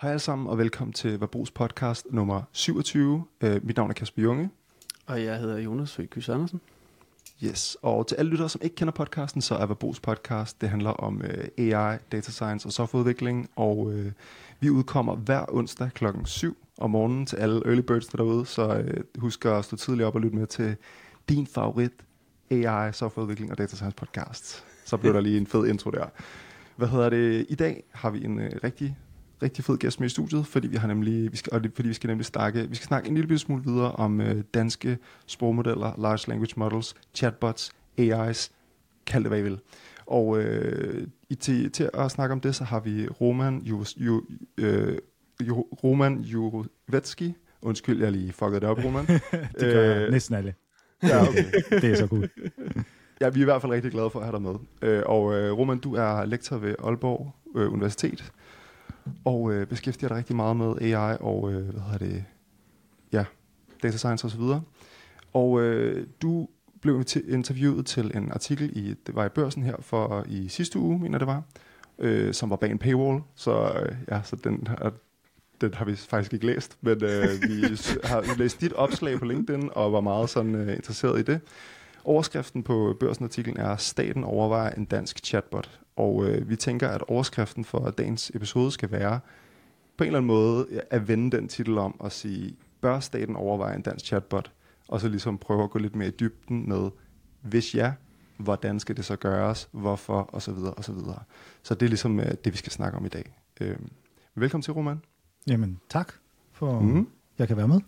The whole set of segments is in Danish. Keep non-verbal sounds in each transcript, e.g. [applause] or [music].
Hej alle sammen, og velkommen til Verbos podcast nummer 27. Uh, mit navn er Kasper Junge. Og jeg hedder Jonas Føgkys Andersen. Yes, og til alle lyttere, som ikke kender podcasten, så er Verbos podcast, det handler om uh, AI, data science og softwareudvikling, og uh, vi udkommer hver onsdag klokken 7 om morgenen til alle early birds derude, så uh, husk at stå tidligt op og lytte med til din favorit AI, softwareudvikling og data science podcast. Så bliver der lige en fed intro der. Hvad hedder det? I dag har vi en uh, rigtig rigtig fed gæst med i studiet, fordi vi har nemlig, vi skal, og det, fordi vi skal nemlig snakke, vi skal snakke en lille smule videre om øh, danske sprogmodeller, large language models, chatbots, AIs, kald det hvad I vil. Og øh, i, til, til at snakke om det, så har vi Roman Ju, Ju, øh, Ju, Roman Jurovetski. Undskyld, jeg lige fuckede det op, Roman. [laughs] det gør øh, næsten alle. Ja, okay. [laughs] det er så cool. Ja, vi er i hvert fald rigtig glade for at have dig med. Øh, og øh, Roman, du er lektor ved Aalborg øh, Universitet og øh, beskæftiger dig rigtig meget med AI og, øh, hvad hedder det, ja, data science osv. Og, og øh, du blev interviewet til en artikel, i, det var i børsen her for i sidste uge, mener det var, øh, som var bag en paywall, så øh, ja, så den har, den har vi faktisk ikke læst, men øh, vi [laughs] har læst dit opslag på LinkedIn og var meget sådan øh, interesseret i det. Overskriften på børsenartiklen er, Staten overvejer en dansk chatbot. Og øh, vi tænker, at overskriften for dagens episode skal være på en eller anden måde at vende den titel om og sige, bør staten overveje en dansk chatbot? Og så ligesom prøve at gå lidt mere i dybden med, hvis ja, hvordan skal det så gøres, hvorfor, og så videre, og så videre. Så det er ligesom øh, det, vi skal snakke om i dag. Øh, velkommen til, Roman. Jamen, tak for, mm. jeg kan være med.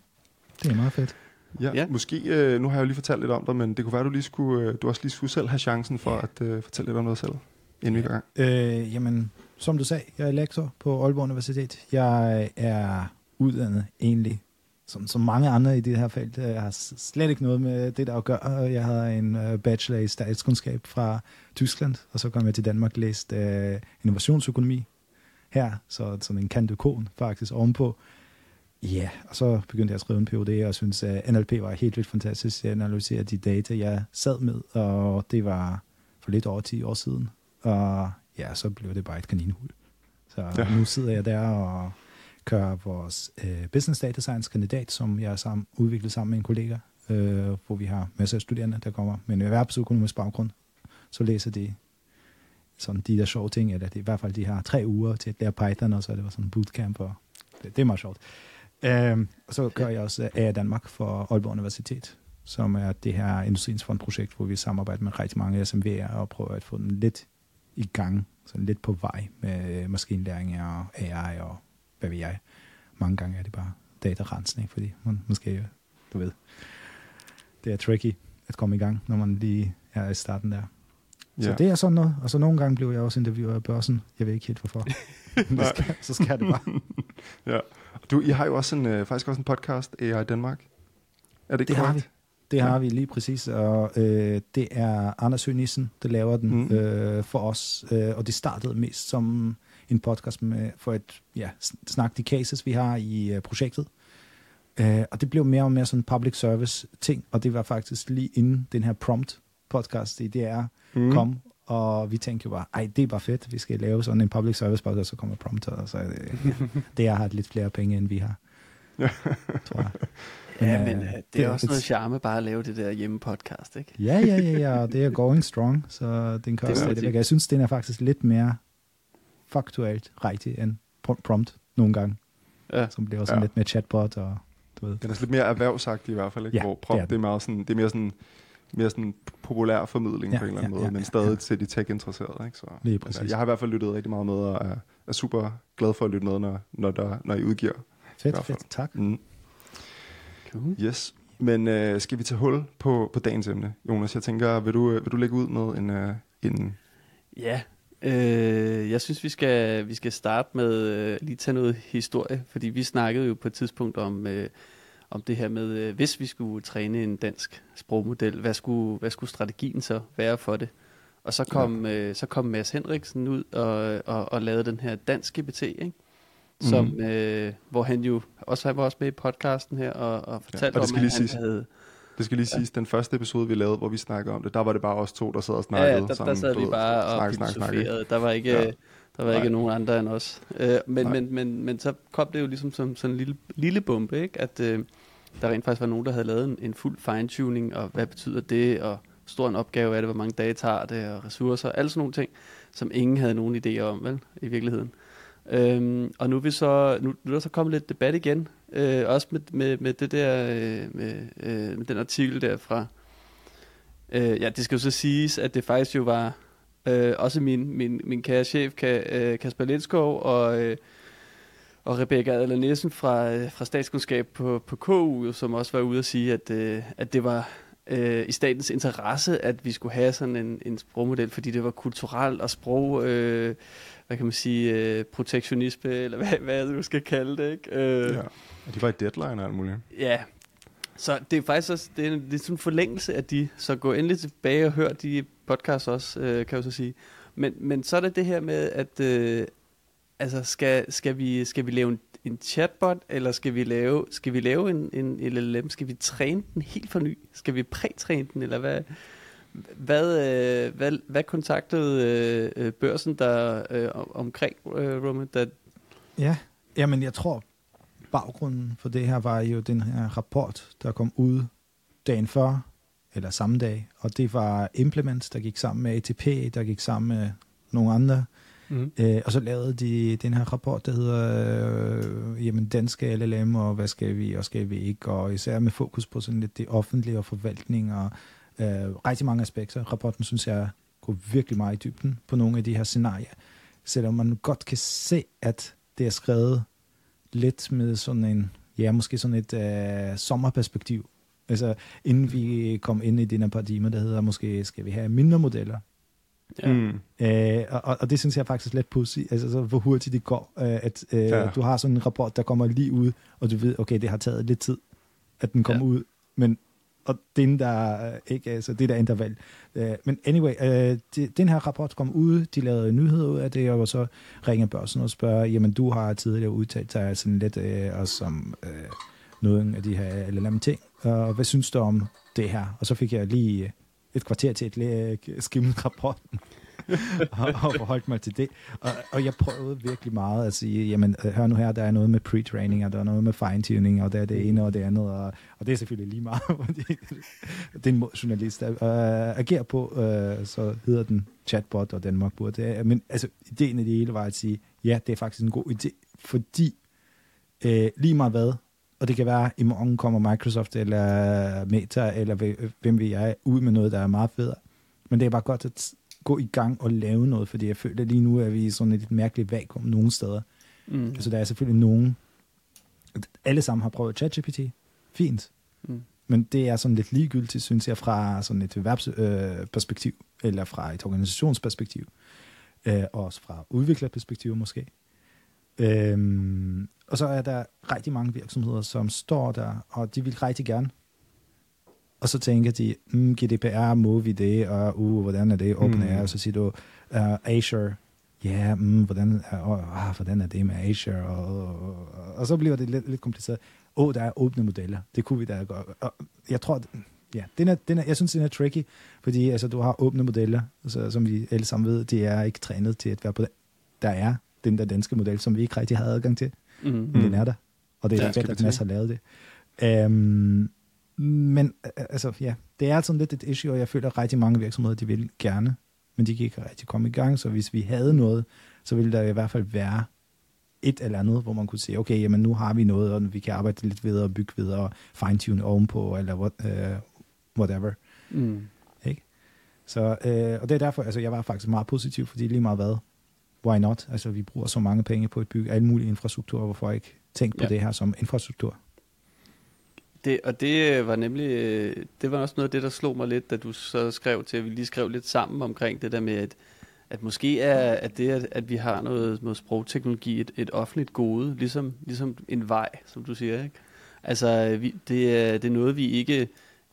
Det er meget fedt. Ja, ja. måske, øh, nu har jeg jo lige fortalt lidt om dig, men det kunne være, at du, lige skulle, øh, du også lige skulle selv have chancen for at øh, fortælle lidt om noget selv, inden vi går gang. Øh, jamen, som du sagde, jeg er lektor på Aalborg Universitet. Jeg er uddannet egentlig, som, som mange andre i det her felt. Jeg har slet ikke noget med det der at gøre. Jeg havde en øh, bachelor i statskundskab fra Tyskland, og så kom jeg til Danmark og læste øh, innovationsøkonomi her, så sådan en kandekon faktisk ovenpå. Ja, og så begyndte jeg at skrive en PhD, og synes, øh, at NLP var helt vildt fantastisk at analysere de data, jeg sad med, og det var for lidt over 10 år siden. Og ja, så blev det bare et kaninhul. Så ja. nu sidder jeg der og kører vores uh, Business Data Science kandidat, som jeg har sammen, udviklet sammen med en kollega, uh, hvor vi har masser af studerende, der kommer med en erhvervsøkonomisk baggrund. Så læser de sådan de der sjove ting, eller det, i hvert fald de har tre uger til at lære Python, og så er det var sådan bootcamp, og det, det er meget sjovt. Øhm, så gør jeg også af Danmark for Aalborg Universitet, som er det her Industriens Fond-projekt, hvor vi samarbejder med rigtig mange SMV'er og prøver at få den lidt i gang, så lidt på vej med maskinlæring og AI og hvad ved jeg. Mange gange er det bare datarensning, fordi man måske, du ved, det er tricky at komme i gang, når man lige er i starten der. Så ja. det er sådan noget. Og så nogle gange blev jeg også interviewet af børsen. Jeg ved ikke helt hvorfor. [laughs] skal, så skal det bare. [laughs] ja. Du, I har jo også en, øh, faktisk også en podcast, AI Danmark. Er det, det korrekt? Har. Det ja. har vi lige præcis, og øh, det er Anders Hønissen, der laver den mm. øh, for os, øh, og det startede mest som en podcast med, for at ja, snakke de cases, vi har i øh, projektet. Øh, og det blev mere og mere sådan en public service ting, og det var faktisk lige inden den her prompt podcast i DR mm. kom, og vi tænkte jo bare, ej, det er bare fedt, vi skal lave sådan en public service podcast, så kommer prompter, og så er det, ja, [laughs] det har lidt flere penge, end vi har. Tror jeg. Ja, men uh, det, det er også noget charme bare at lave det der hjemme podcast, ikke? Ja, ja, ja, ja, og det er going strong, så den kan også det. Jeg synes, den er faktisk lidt mere faktuelt rigtig end prompt nogle gange. Ja. Som bliver også ja. lidt mere chatbot og du ved. Den er lidt mere erhvervsagtig i hvert fald, ikke? Ja, Hvor prompt det er, det er, meget sådan, det er mere sådan mere sådan populær formidling ja, på en eller anden ja, måde, ja, men stadig ja. til de tech-interesserede. Ikke? Så, Lige præcis. Jeg har i hvert fald lyttet rigtig meget med, og er, er super glad for at lytte med, når, når, der, når I udgiver. Fedt, fedt, tak. Mm. Cool. Yes. Men øh, skal vi tage hul på, på dagens emne? Jonas, jeg tænker, vil du, vil du lægge ud med en... Øh, en ja, øh, jeg synes, vi skal, vi skal starte med øh, lige tage noget historie, fordi vi snakkede jo på et tidspunkt om... Øh, om det her med, øh, hvis vi skulle træne en dansk sprogmodel, hvad skulle, hvad skulle strategien så være for det? Og så kom, ja. øh, så kom Mads Henriksen ud og, og, og lavede den her dansk GPT, ikke? Som, mm. øh, hvor han jo også han var også med i podcasten her og, og fortalte ja, og om, at han havde... Det skal lige siges, ja. den første episode, vi lavede, hvor vi snakkede om det, der var det bare os to, der sad og snakkede ja, der, sammen. der sad vi bare og snak, snak, snak, Der var ikke... Ja Der var Nej. ikke nogen andre end os. Øh, men, Nej. men, men, men så kom det jo ligesom som sådan en lille, lille bombe, ikke? at øh, der rent faktisk var nogen, der havde lavet en, en fuld fine-tuning, og hvad betyder det, og stor en opgave er det, hvor mange dage tager det, og ressourcer, alle sådan nogle ting, som ingen havde nogen idé om, vel, i virkeligheden. Øhm, og nu er, vi så, nu, nu er der så kommet lidt debat igen, øh, også med, med, med det der, øh, med, øh, med den artikel der fra, øh, ja, det skal jo så siges, at det faktisk jo var øh, også min, min, min kære chef, Ka, øh, Kasper Lindskov, og, øh, og Rebecca Adler Nielsen fra, øh, fra statskundskab på, på KU, som også var ude at sige, at, øh, at det var øh, i statens interesse, at vi skulle have sådan en, en sprogmodel, fordi det var kulturelt og sprog, øh, hvad kan man sige, øh, protektionisme, eller hvad, hvad du skal kalde det, ikke? Øh, Ja. Og de var i deadline og alt muligt. Ja, så det er faktisk også, det er, en, det er sådan en forlængelse af de, så gå endelig tilbage og hør de podcasts også, øh, kan jeg så sige. Men, men så er det det her med, at øh, altså skal, skal, vi, skal vi lave en, en chatbot, eller skal vi lave, skal vi lave en, en LLM? Skal vi træne den helt for ny? Skal vi prætræne den, eller hvad? Hvad, øh, hvad, hvad kontaktede øh, øh, børsen der øh, om- omkring øh, Roman? Der, Ja, jamen jeg tror, baggrunden for det her var jo den her rapport, der kom ud dagen før, eller samme dag, og det var Implement, der gik sammen med ATP, der gik sammen med nogle andre, mm. øh, og så lavede de den her rapport, der hedder øh, jamen, danske LLM, og hvad skal vi, og skal vi ikke, og især med fokus på sådan lidt det offentlige og forvaltning, og øh, rigtig mange aspekter. Rapporten, synes jeg, går virkelig meget i dybden på nogle af de her scenarier, selvom man godt kan se, at det er skrevet lidt med sådan en, ja, måske sådan et øh, sommerperspektiv. Altså, inden vi kom ind i den her paradigme, der hedder måske, skal vi have mindre modeller? ja. Mm. Øh, og, og det synes jeg faktisk er lidt pudsigt, altså så hvor hurtigt det går, øh, at øh, Ja. du har sådan en rapport, der kommer lige ud, og du ved, okay, det har taget lidt tid, at den kommer ja. ud, men og den der, øh, ikke, altså det der interval. Øh, men anyway, øh, det, den her rapport kom ud, de lavede nyheder ud af det, og så ringer børsen og spørger, jamen du har tidligere udtalt dig sådan lidt øh, som øh, noget af de her LLM ting, og hvad synes du om det her? Og så fik jeg lige øh, et kvarter til at øh, skimme rapporten og, [laughs] og forholdt mig til det. Og, og jeg prøvede virkelig meget at sige, jamen hør nu her, der er noget med pre-training, og der er noget med fine-tuning, og der er det ene og det andet, og, og det er selvfølgelig lige meget, [laughs] fordi det er en journalist der øh, agerer på, øh, så hedder den chatbot, og Danmark burde det. Men altså, ideen i det hele var at sige, ja, det er faktisk en god idé, fordi øh, lige meget hvad, og det kan være, at i morgen kommer Microsoft eller Meta, eller hvem- hvem vi er, ud med noget, der er meget federe. Men det er bare godt at gå i gang og lave noget, fordi jeg føler lige nu, at vi er i sådan et lidt mærkeligt vakuum nogle steder. Mm. Altså der er selvfølgelig nogen, alle sammen har prøvet ChatGPT, fint, Mm. men det er sådan lidt ligegyldigt, synes jeg, fra sådan et erhvervsperspektiv, øh, perspektiv, eller fra et organisationsperspektiv, øh, og også fra udviklerperspektiv måske. Øhm, og så er der rigtig mange virksomheder, som står der, og de vil rigtig gerne. Og så tænker de, mm, GDPR, må vi det, og uh, hvordan er det, OpenAI, Mm. og så siger du, uh, Azure, ja, mm, hvordan, er, uh, ah, hvordan er det med Azure, og, og, og, og så bliver det lidt, lidt kompliceret. Åh, oh, der er åbne modeller, det kunne vi da godt. Og jeg tror, ja, den er, den er, jeg synes, den er tricky, fordi altså, du har åbne modeller, altså, som vi alle sammen ved, de er ikke trænet til at være på det. Der er den der danske model, som vi ikke rigtig har adgang til, Mm. men den er der. Og det er Ja, fedt, at. Mads har lavet det. Um, men øh, altså, ja, det er sådan lidt et issue, og jeg føler, at rigtig mange virksomheder, de vil gerne, men de kan ikke rigtig komme i gang, så hvis vi havde noget, så ville der i hvert fald være et eller andet, hvor man kunne sige, okay, jamen nu har vi noget, og vi kan arbejde lidt videre og bygge videre og fine-tune ovenpå, eller what, uh, whatever. Mm. Så, øh, og det er derfor, altså jeg var faktisk meget positiv, fordi lige meget hvad, why not? Altså vi bruger så mange penge på at bygge alle mulige infrastrukturer, hvorfor ikke tænke på Ja. det her som infrastruktur? Det, og det øh, var nemlig, øh, det var også noget af det, der slog mig lidt, da du så skrev til, at vi lige skrev lidt sammen omkring det der med, at, at måske er at det, at, at vi har noget, noget sprogteknologi et, et offentligt gode, ligesom, ligesom en vej, som du siger, ikke? Altså, øh, vi, det, er, det er noget, vi ikke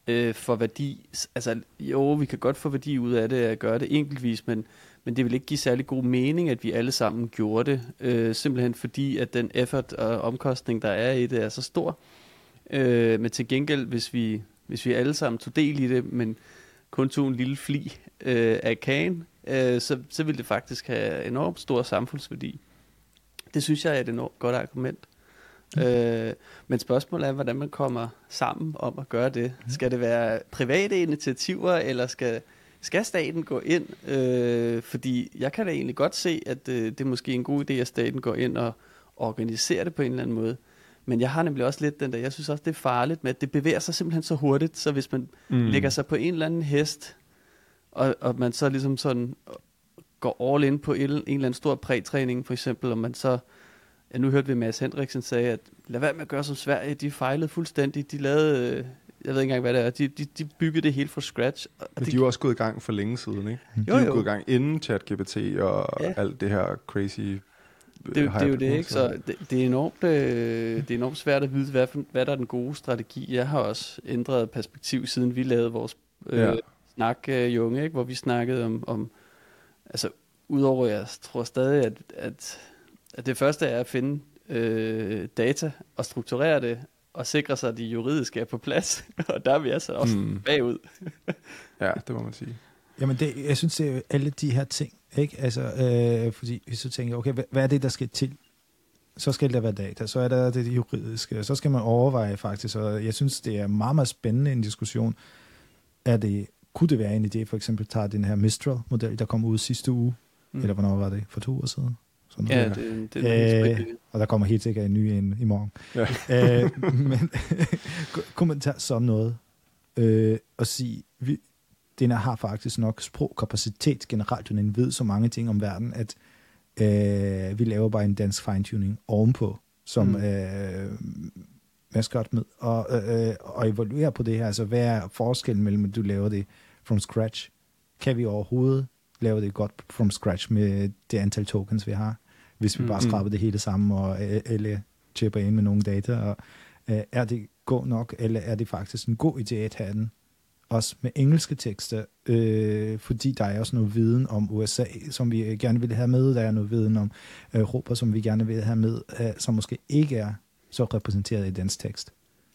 øh, får værdi, altså jo, vi kan godt få værdi ud af det, at gøre det enkeltvis, men, men det vil ikke give særlig god mening, at vi alle sammen gjorde det, øh, simpelthen fordi, at den effort og omkostning, der er i det, er så stor, Øh, men til gengæld, hvis vi, hvis vi alle sammen tog del i det, men kun tog en lille fli øh, af kagen, øh, så, så vil det faktisk have enormt stor samfundsværdi. Det synes jeg er et enormt godt argument. Mm. Øh, men spørgsmålet er, hvordan man kommer sammen om at gøre det. Mm. Skal det være private initiativer, eller skal, skal staten gå ind? Øh, fordi jeg kan da egentlig godt se, at øh, det er måske en god idé, at staten går ind og organiserer det på en eller anden måde. Men jeg har nemlig også lidt den der, jeg synes også, det er farligt med, at det bevæger sig simpelthen så hurtigt, så hvis man mm. lægger sig på en eller anden hest, og, og man så ligesom sådan går all in på en, en eller anden stor prætræning, for eksempel, og man så, ja, nu hørte vi Mads Hendriksen sige, at lad være med at gøre som Sverige, de fejlede fuldstændig, de lavede, øh, jeg ved ikke engang, hvad det er, de, de, de byggede det helt fra scratch. Og Men det, de er jo også gået i gang for længe siden, ikke? De Jo, er jo gået i gang inden ChatGPT og Ja. alt det her crazy det, er jo- det er jo det, ikke? Så det, det, er enormt, øh, det er enormt svært at vide, hvad, hvad der er den gode strategi. Jeg har også ændret perspektiv, siden vi lavede vores øh, Ja. snak, øh, Junge, ikke? hvor vi snakkede om, om altså udover, jeg tror stadig, at, at, at det første er at finde øh, data og strukturere det, og sikre sig, at de juridiske er på plads. [laughs] og der er vi altså også Mm. bagud. Ja, [laughs] det må man sige. Jamen, det, jeg synes, jo alle de her ting, ikke? Altså, øh, fordi hvis du tænker, okay, hvad, hvad er det, der skal til? Så skal der være data, så er der det juridiske, så skal man overveje faktisk, og jeg synes, det er meget, meget spændende en diskussion. Er det, kunne det være en idé, for eksempel, tager den her Mistral-model, der kom ud sidste uge, mm. eller hvornår var det? For to uger siden? Sådan noget. Ja, det, det er Øh, øh, og der kommer helt sikkert en ny ind i morgen. Ja. [laughs] øh, men [laughs] kunne man tage sådan noget øh, og sige, vi, den har faktisk nok sprogkapacitet generelt, den ved så mange ting om verden, at øh, vi laver bare en dansk fine-tuning ovenpå, som Mm. mm. øh, maskot med, og, øh, og evaluere på det her, altså hvad er forskellen mellem, at du laver det from scratch? Kan vi overhovedet lave det godt from scratch med det antal tokens, vi har? Hvis vi Mm. bare skraber det hele sammen, og øh, eller chipper ind med nogle data, og øh, er det god nok, eller er det faktisk en god idé at have den også med engelske tekster, øh, fordi der er også noget viden om USA, som vi øh, gerne vil have med, der er noget viden om Europa, som vi gerne vil have med, øh, som måske ikke er så repræsenteret i dansk tekst.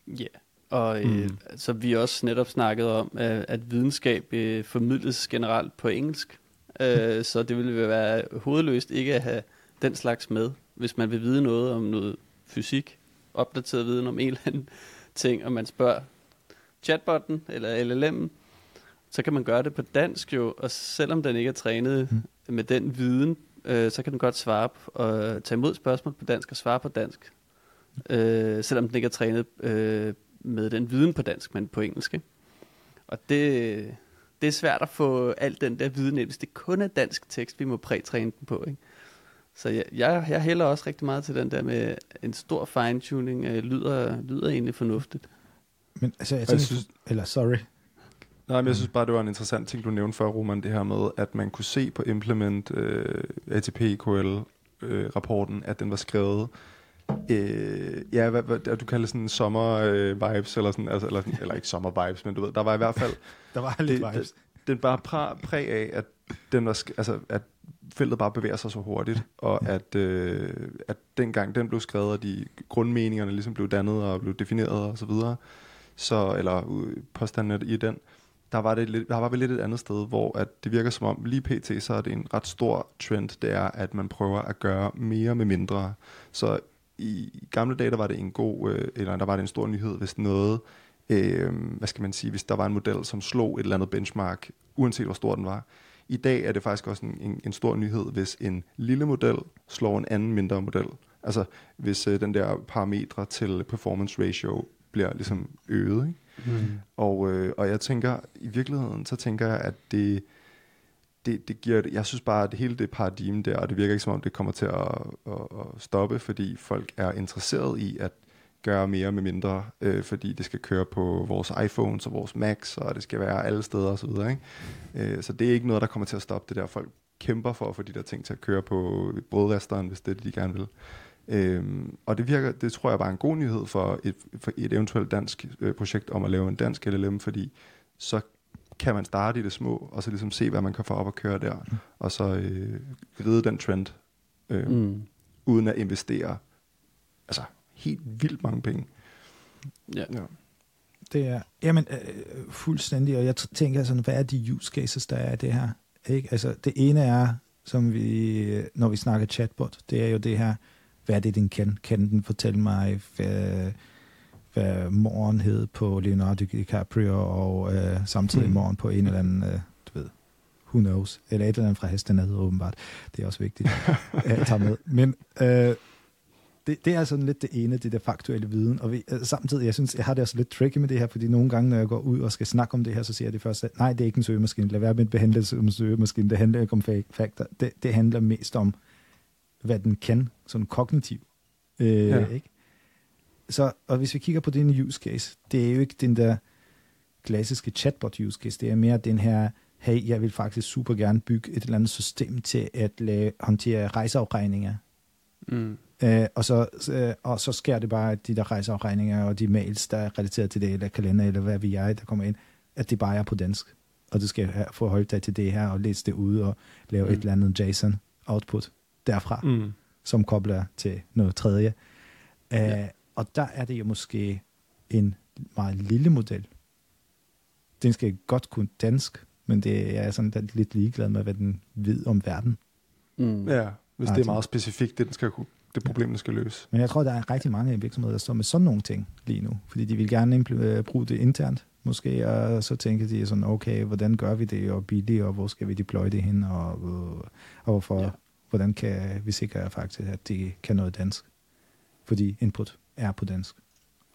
Ja, og øh, Mm. så vi også netop snakket om, at, at videnskab øh, formidles generelt på engelsk. Øh, [laughs] så det ville være hovedløst ikke at have den slags med, hvis man vil vide noget om noget fysik, opdateret viden om en eller anden ting, og man spørger chatbotten eller LLM'en, så kan man gøre det på dansk jo, og selvom den ikke er trænet Mm. med den viden, øh, så kan den godt svare og tage imod spørgsmål på dansk og svare på dansk. Øh, selvom den ikke er trænet øh, med den viden på dansk, men på engelsk. Ikke? Og det, det er svært at få alt den der viden ind, hvis det kun er dansk tekst, vi må prætræne den på. Ikke? Så jeg, jeg, jeg hælder også rigtig meget til den der med en stor fine-tuning, øh, lyder, lyder egentlig fornuftigt. Men altså, jeg jeg tænker, synes- eller sorry, Nej, men jeg synes bare, det var en interessant ting, du nævnte før, Roman, det her med, at man kunne se på Implement øh, ATP EQL øh, rapporten, at den var skrevet øh, ja, hvad, hvad, du kalder sådan sommer øh, vibes, eller sådan, altså, eller, eller ikke sommer vibes, men du ved, der var i hvert fald, [laughs] der var lidt det, vibes. det, den bare præ, præg af, at den var, altså, at feltet bare bevæger sig så hurtigt, og at, øh, at dengang den blev skrevet, og de grundmeningerne ligesom blev dannet og blev defineret og så videre, så, eller øh, påstandene i den, der var, det lidt, der var vi lidt et andet sted, hvor at det virker som om, lige pt. så er det en ret stor trend, det er, at man prøver at gøre mere med mindre. Så i gamle dage, der var det en god, øh, eller der var det en stor nyhed, hvis noget, øh, hvad skal man sige, hvis der var en model, som slog et eller andet benchmark, uanset hvor stor den var. I dag er det faktisk også en, en, en stor nyhed, hvis en lille model slår en anden mindre model. Altså hvis øh, den der parametre til performance ratio bliver ligesom øget. Ikke? Mm. Og, øh, og jeg tænker, i virkeligheden, så tænker jeg, at det, det, det giver, jeg synes bare, at det hele det paradigme der, og det virker ikke som om, det kommer til at, at, at stoppe, fordi folk er interesseret i at gøre mere med mindre, øh, fordi det skal køre på vores iPhones og vores Macs, og det skal være alle steder osv. Ikke? Øh, så det er ikke noget, der kommer til at stoppe det der. Folk kæmper for at få de der ting til at køre på brødresteren, hvis det er det, de gerne vil. Øhm, og det virker, det tror jeg bare en god nyhed for et, for et eventuelt dansk øh, projekt om at lave en dansk LLM, fordi så kan man starte i det små, og så ligesom se, hvad man kan få op at køre der, og så øh, ride den trend, øh, mm. Uden at investere altså helt vildt mange penge. Ja. Ja. Det er, jamen, øh, fuldstændig, og jeg t- tænker sådan, hvad er de use cases, der er det her? Ikke? Altså, det ene er, som vi, når vi snakker chatbot, det er jo det her, hvad er det, den kan? Kan den fortælle mig, hvad, hvad morgen hed på Leonardo DiCaprio, og øh, samtidig Mm. morgen på en eller anden, øh, du ved, who knows, eller et eller andet fra hestenad, åbenbart. Det er også vigtigt [laughs] at tage med. Men øh, det, det er sådan lidt det ene, det der faktuelle viden. Og vi, øh, samtidig, jeg synes, jeg har det også lidt tricky med det her, fordi nogle gange, når jeg går ud og skal snakke om det her, så siger jeg det først, at nej, det er ikke en søgemaskine. Lad være med at behandle det som en søgemaskine. Det handler ikke om fa- fakta. Det, det handler mest om, hvad den kan, sådan kognitiv. Øh, Ja. ikke? Så, og hvis vi kigger på den use case, det er jo ikke den der klassiske chatbot use case, det er mere den her, hey, jeg vil faktisk super gerne bygge et eller andet system til at lave, håndtere rejseafregninger. Mm. Øh, og, så, øh, og så sker det bare, at de der rejseafregninger og de mails, der er relateret til det, eller kalender, eller hvad vi er, der kommer ind, at det bare er på dansk. Og du skal forholde dig til det her, og læse det ud, og lave mm. et eller andet JSON-output derfra Mm. som kobler til noget tredje. Ja. Uh, og der er det jo måske en meget lille model. Den skal godt kunne dansk, men det er sådan lidt- lidt ligeglad med, hvad den ved om verden. Mm. Ja, hvis det er meget specifikt, det, den skal, kunne- det problem, den skal løse. Men jeg tror, der er rigtig mange virksomheder, der står med sådan nogle ting lige nu, fordi de vil gerne øh, bruge det internt, måske, og så tænker de sådan, okay, hvordan gør vi det, og billigt, og hvor skal vi deploye det hen, og, og, og hvorfor, Ja. Hvordan kan vi sikre faktisk, at de kan noget dansk? Fordi input er på dansk,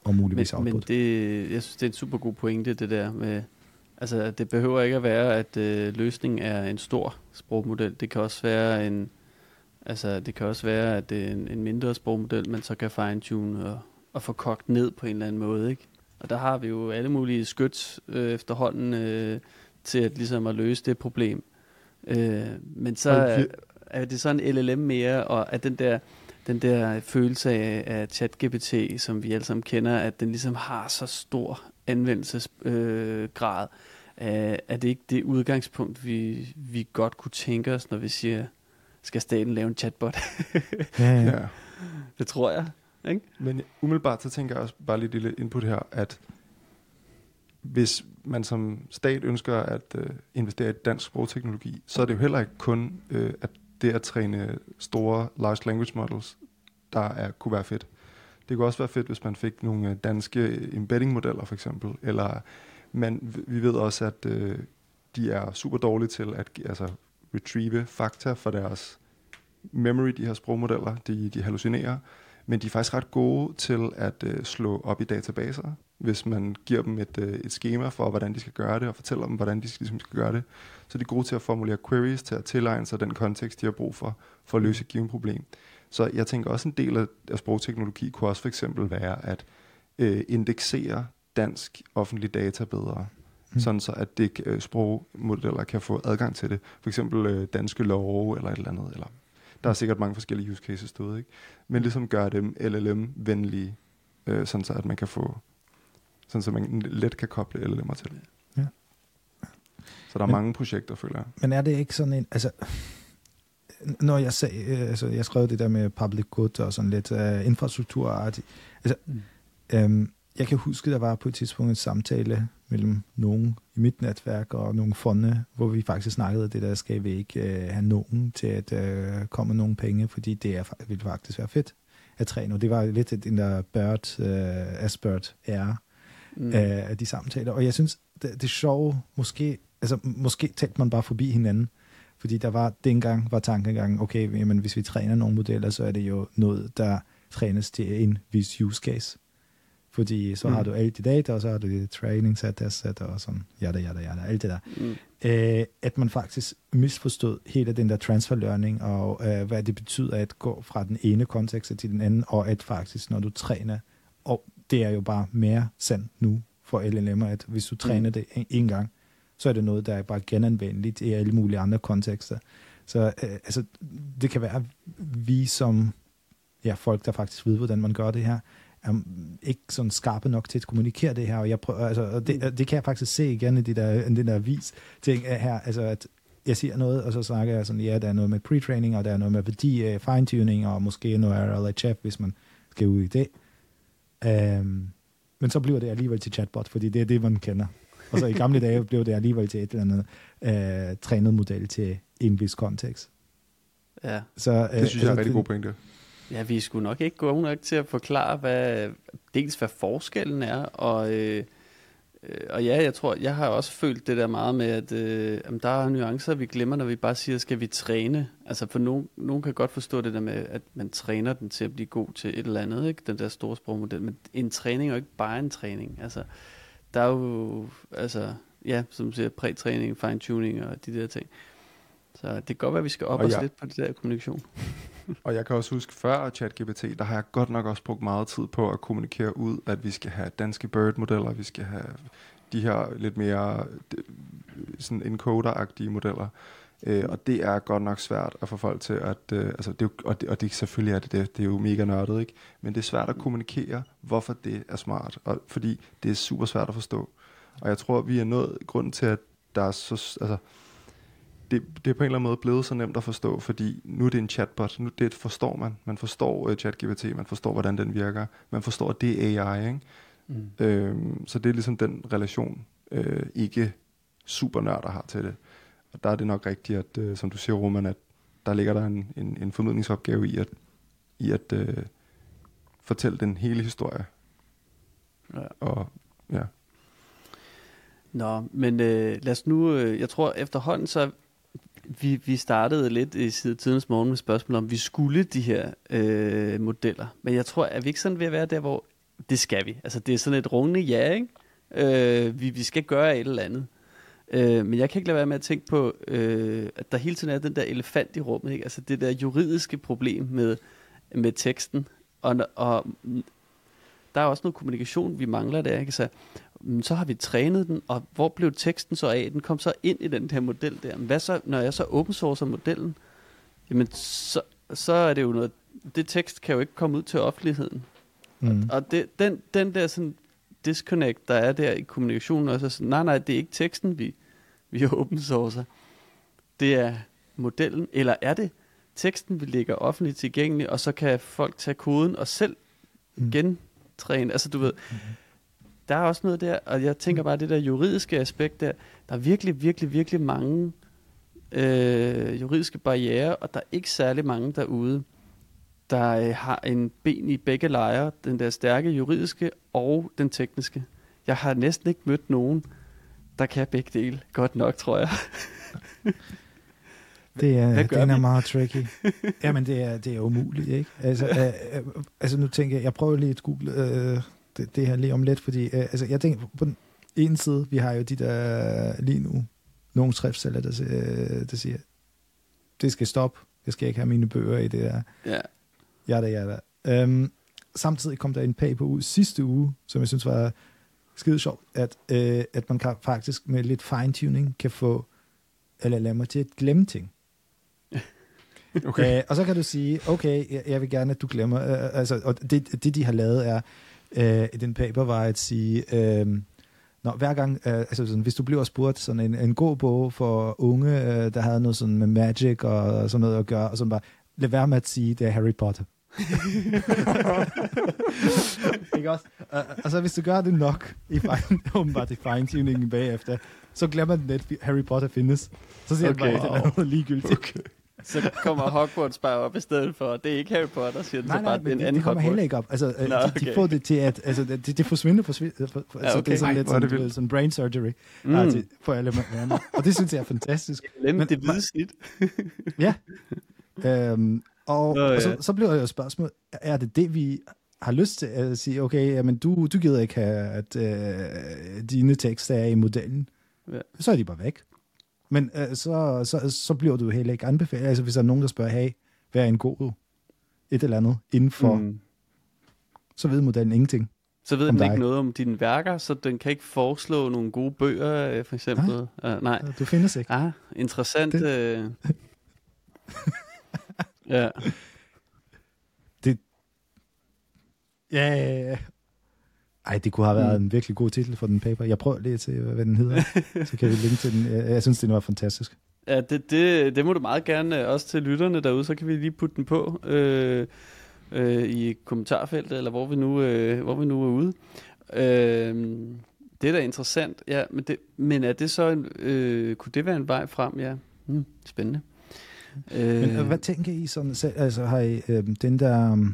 og muligvis Men, men output. det, jeg synes, det er en super god pointe, det der med, altså det behøver ikke at være, at øh, løsningen er en stor sprogmodel. Det kan også være en, altså det kan også være, at det er en, en mindre sprogmodel, man så kan fine-tune og, og få kogt ned på en eller anden måde, ikke? Og der har vi jo alle mulige skyts øh, efterhånden øh, til at ligesom at løse det problem. Øh, men så er, er det sådan en LLM mere, og at den der den der følelse af, af ChatGPT, som vi alle sammen kender, at den ligesom har så stor anvendelsesgrad, øh, øh, er det ikke det udgangspunkt, vi, vi godt kunne tænke os, når vi siger, skal staten lave en chatbot? [laughs] Ja, ja. Det tror jeg. Ikke? Men umiddelbart så tænker jeg også bare lidt lille input her, at hvis man som stat ønsker at øh, investere i dansk sprogteknologi, så er det jo heller ikke kun øh, at det at træne store large language models, der er, kunne være fedt. Det kunne også være fedt, hvis man fik nogle øh, danske embedding-modeller for eksempel, eller man, vi ved også, at øh, de er super dårlige til at altså, retrieve fakta fra deres memory, de her sprogmodeller, de, de hallucinerer, men de er faktisk ret gode til at øh, slå op i databaser, hvis man giver dem et, øh, et schema for, hvordan de skal gøre det, og fortæller dem, hvordan de skal, ligesom skal gøre det. Så de er gode til at formulere queries, til at tilegne sig den kontekst, de har brug for, for at løse et givet problem. Så jeg tænker også en del af, af sprogteknologi kunne også for eksempel være at øh, indeksere dansk offentlig data bedre, Mm. sådan så at det, øh, sprogmodeller kan få adgang til det. For eksempel øh, danske love eller et eller andet. Eller, der er sikkert mange forskellige use cases derude, ikke? Men ligesom gøre dem LLM-venlige, øh, sådan så at man kan få, sådan så man let kan koble LLM'er til det. Ja. Så der er Men- mange projekter, føler jeg. Men er det ikke sådan en, altså, når jeg sagde, øh, altså, jeg skrev det der med public good og sådan lidt uh, infrastruktur, altså, Mm. øhm, jeg kan huske, der var på et tidspunkt en samtale mellem nogen i mit netværk og nogle fonde, hvor vi faktisk snakkede det der, skal vi ikke uh, have nogen til at uh, komme med nogle penge, fordi det er, fa- vil faktisk være fedt at træne. Og det var lidt den der Bird, uh, Asbert ære, Mm. af de samtaler. Og jeg synes, det, det sjove, måske, altså måske talte man bare forbi hinanden, fordi der var, dengang var tankegangen, okay, jamen, hvis vi træner nogle modeller, så er det jo noget, der trænes til en vis use case. Fordi så mm. har du alt de data, og så har du det training set, test set, og sådan, jada, jada, jada, alt det der. Mm. Øh, at man faktisk misforstod hele den der transfer learning, og øh, hvad det betyder at gå fra den ene kontekst til den anden, og at faktisk, når du træner, og det er jo bare mere sandt nu for LLM'er, at hvis du træner Mm. det en, en gang, så er det noget, der er bare genanvendeligt i alle mulige andre kontekster. Så øh, altså, det kan være, at vi som ja, folk, der faktisk ved, hvordan man gør det her, er ikke sådan skarpe nok til at kommunikere det her, og, jeg prøver, altså, og det, det kan jeg faktisk se igen i det der, den der vis ting her, altså at jeg siger noget, og så snakker jeg sådan, ja, der er noget med pre-training, og der er noget med værdi, fine-tuning, og måske noget RLHF, hvis man skal ud i det. Um, men så bliver det alligevel til chatbot, fordi det er det, man kender. Og så i gamle dage blev det alligevel til et eller andet øh, trænet model til en vis kontekst. Ja. Så, øh, Det synes jeg er en rigtig god pointe. Ja, vi skulle nok ikke gå nok til at forklare, hvad, dels hvad forskellen er, og, øh, og ja, jeg tror, jeg har også følt det der meget med, at øh, jamen, der er nuancer, vi glemmer, når vi bare siger, skal vi træne? Altså for nogen, nogen kan godt forstå det der med, at man træner den til at blive god til et eller andet, ikke? den der store sprogmodel, men en træning er jo ikke bare en træning. Altså, der er jo, altså, ja, som du siger, prætræning, fine-tuning og de der ting. Så det kan godt være, at vi skal op Og os jeg- lidt på det der kommunikation. Og jeg kan også huske, før ChatGPT, der har jeg godt nok også brugt meget tid på at kommunikere ud, at vi skal have danske Bird-modeller, vi skal have de her lidt mere sådan encoder-agtige modeller. Øh, og det er godt nok svært at få folk til at... Øh, altså det er jo, og, det, og det selvfølgelig er det, det, det er jo mega nørdet, ikke? Men det er svært at kommunikere, hvorfor det er smart. Og, fordi det er super svært at forstå. Og jeg tror, vi er nået grund til, at der er så... Altså, det, det er på en eller anden måde blevet så nemt at forstå, fordi nu er det en chatbot, nu det forstår man. Man forstår uh, ChatGPT, man forstår, hvordan den virker. Man forstår, at det er AI, ikke? Mm. Øhm, så det er ligesom den relation, øh, ikke super nørder har til det. Og der er det nok rigtigt, at øh, som du siger, Roman, at der ligger der en, en, en formidlingsopgave i at, i at øh, fortælle den hele historie. Ja. Og ja, Nå, men øh, lad os nu, øh, jeg tror efterhånden så, vi, vi startede lidt i tidens morgen med spørgsmål om, vi skulle de her øh, modeller. Men jeg tror, at vi ikke sådan ved at være der, hvor det skal vi. Altså det er sådan et rungende ja, ikke? Øh, vi, vi skal gøre et eller andet. Øh, men jeg kan ikke lade være med at tænke på, øh, at der hele tiden er den der elefant i rummet, ikke? Altså det der juridiske problem med, med teksten. Og, og der er også noget kommunikation, vi mangler der, ikke? Så så har vi trænet den, og hvor blev teksten så af? Den kom så ind i den her model der. Men hvad så, når jeg så open sourcer modellen? Jamen, så, så er det jo noget, det tekst kan jo ikke komme ud til offentligheden. Mm. Og det, den, den der sådan disconnect, der er der i kommunikationen, også er sådan, nej, nej, det er ikke teksten, vi, vi [laughs] open sourcer. Det er modellen, eller er det teksten, vi lægger offentligt tilgængelig, og så kan folk tage koden og selv Mm. gentræne. Altså, du ved, der er også noget der, og jeg tænker bare, det der juridiske aspekt der, der er virkelig, virkelig, virkelig mange øh, juridiske barriere, og der er ikke særlig mange derude, der øh, har en ben i begge lejre, den der stærke juridiske og den tekniske. Jeg har næsten ikke mødt nogen, der kan begge dele godt nok, tror jeg. [laughs] Det er, den er meget tricky. Jamen, det er, det er umuligt, ikke? Altså, [laughs] øh, øh, altså nu tænker jeg, jeg prøver lige at google øh, det, det her lige om lidt, fordi øh, altså, jeg tænker, på den ene side, vi har jo de der lige nu, nogle skriftceller, der, siger- der siger, det skal stoppe, jeg skal ikke have mine bøger i det der. Ja. Jada, jada. Øhm, samtidig kom der en paper ud sidste uge, som jeg synes var skide sjovt, at, øh, at man kan faktisk med lidt fine-tuning kan få LLM'er til at glemme ting. [laughs] okay. Øh, og så kan du sige, okay, jeg, jeg vil gerne, at du glemmer. Øh, altså, og det, det, de har lavet, er, øh, i den paper, var at sige, øh, når hver gang, øh, altså sådan, hvis du bliver spurgt sådan en, en god bog for unge, øh, der havde noget sådan med magic og sådan noget at gøre, og sådan bare, lad være med at sige, det er Harry Potter. [laughs] ikke også? Og, og så hvis du gør det nok, i fine, [laughs] åbenbart i fine-tuningen bagefter, så glemmer den, at Harry Potter findes. Så siger okay. den bare, at det er noget ligegyldigt. okay. Så kommer Hogwarts bare op i stedet for, det er ikke Harry Potter, siger den Nej, så nej, bare, det men en det, anden det kommer Hogwarts. heller ikke op. Altså, øh, Nå, de, de okay. får det til, at altså, det, det forsvinder, forsvinder for, for, Ja, altså, det er okay. sådan Ej, lidt er det sådan, sådan brain surgery Mm. til, for alle mænd. Og det synes jeg er fantastisk. [laughs] Glem Men- det hvide snit. [laughs] Ja. Øhm, og, Nå, og så, ja. så bliver jo spørgsmålet, er det det, vi har lyst til at sige, okay, jamen du, du gider ikke have, at øh, dine tekster er i modellen. Ja. Så er de bare væk. Men øh, så, så, så bliver du heller ikke anbefalet. Altså hvis der er nogen, der spørger, hey, hvad er en god et eller andet inden for, mm. Så ved modellen ingenting. Så ved den ikke noget om dine værker, så den kan ikke foreslå nogle gode bøger, øh, for eksempel. Uh, nej. Du findes ikke. Ah, interessant. Det- Øh. [laughs] ja. Ja, ja, ja. Ej, det kunne have været Mm. en virkelig god titel for den paper. Jeg prøver lige til, hvad den hedder. så kan vi linke til den. Jeg, jeg synes, det var fantastisk. Ja, det, det, det må du meget gerne, øh, også til lytterne derude, så kan vi lige putte den på øh, øh, i kommentarfeltet, eller hvor vi nu, øh, hvor vi nu er ude. Øh, Det er da interessant, ja, men, det, men er det så en, øh, kunne det være en vej frem, ja? Hmm, spændende. Men øh, hvad tænker I sådan? Altså har I øh, den der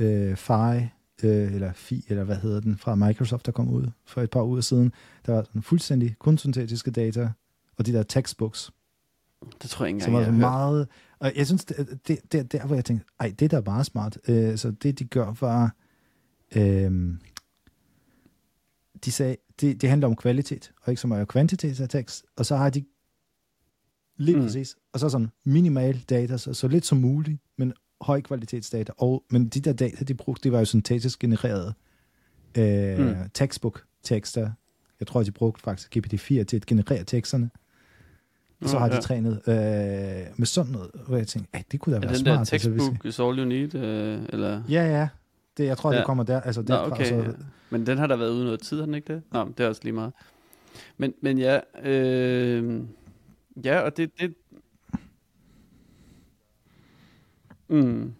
øh, FI, øh, eller FI, eller hvad hedder den, fra Microsoft, der kom ud for et par uger siden, der var sådan fuldstændig kun syntetiske data, og de der textbooks, det tror jeg ikke engang, så jeg har hørt. meget... Og jeg synes, det, det, det er der, hvor jeg tænkte, ej, det er da bare smart. Øh, så det, de gør, var... Øh, de sagde, det, det handler om kvalitet, og ikke så meget kvantitet af tekst. Og så har de lige mm. præcis, og så sådan minimal data, så, så lidt som muligt, men høj kvalitetsdata. Og, men de der data, de brugte, det var jo syntetisk genereret øh, Mm. textbook-tekster. Jeg tror, de brugte faktisk GPT-4 til at generere teksterne. Og så Nå, har de ja. trænet øh, med sådan noget, hvor jeg tænkte, "Ej, det kunne da være den smart. der altså, textbook is all you need, øh, eller? Ja, ja. Det, jeg tror, Ja. det kommer der. Altså, Nå, derfra, okay. så, Ja. Men den har der været ude noget tid, har den ikke det? Nå, men det er også lige meget. Men, men ja, øh, ja, og det, det mm.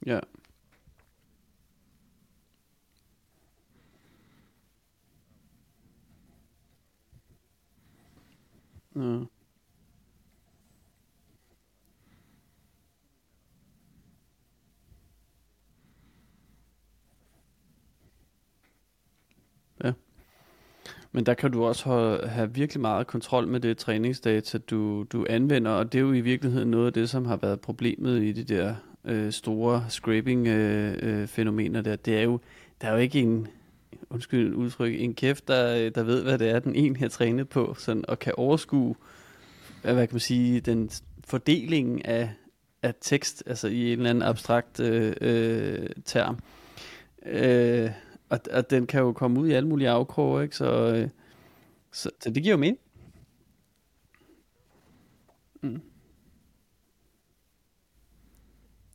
Ja. Ja. Men der kan du også have, have virkelig meget kontrol med det træningsdata, du, du anvender, og det er jo i virkeligheden noget af det, som har været problemet i de der øh, store scraping-fænomener øh, øh der. Det er jo, der er jo ikke en, undskyld udtryk, en kæft, der, øh, der ved, hvad det er, den ene har trænet på, sådan, og kan overskue, hvad hvad kan man sige, den fordelingen af, af tekst, altså i en eller anden abstrakt øh, øh, term. Øh, og, og den kan jo komme ud i alle mulige afkroge, ikke? Så, øh, så, så det giver jo mening. Mm.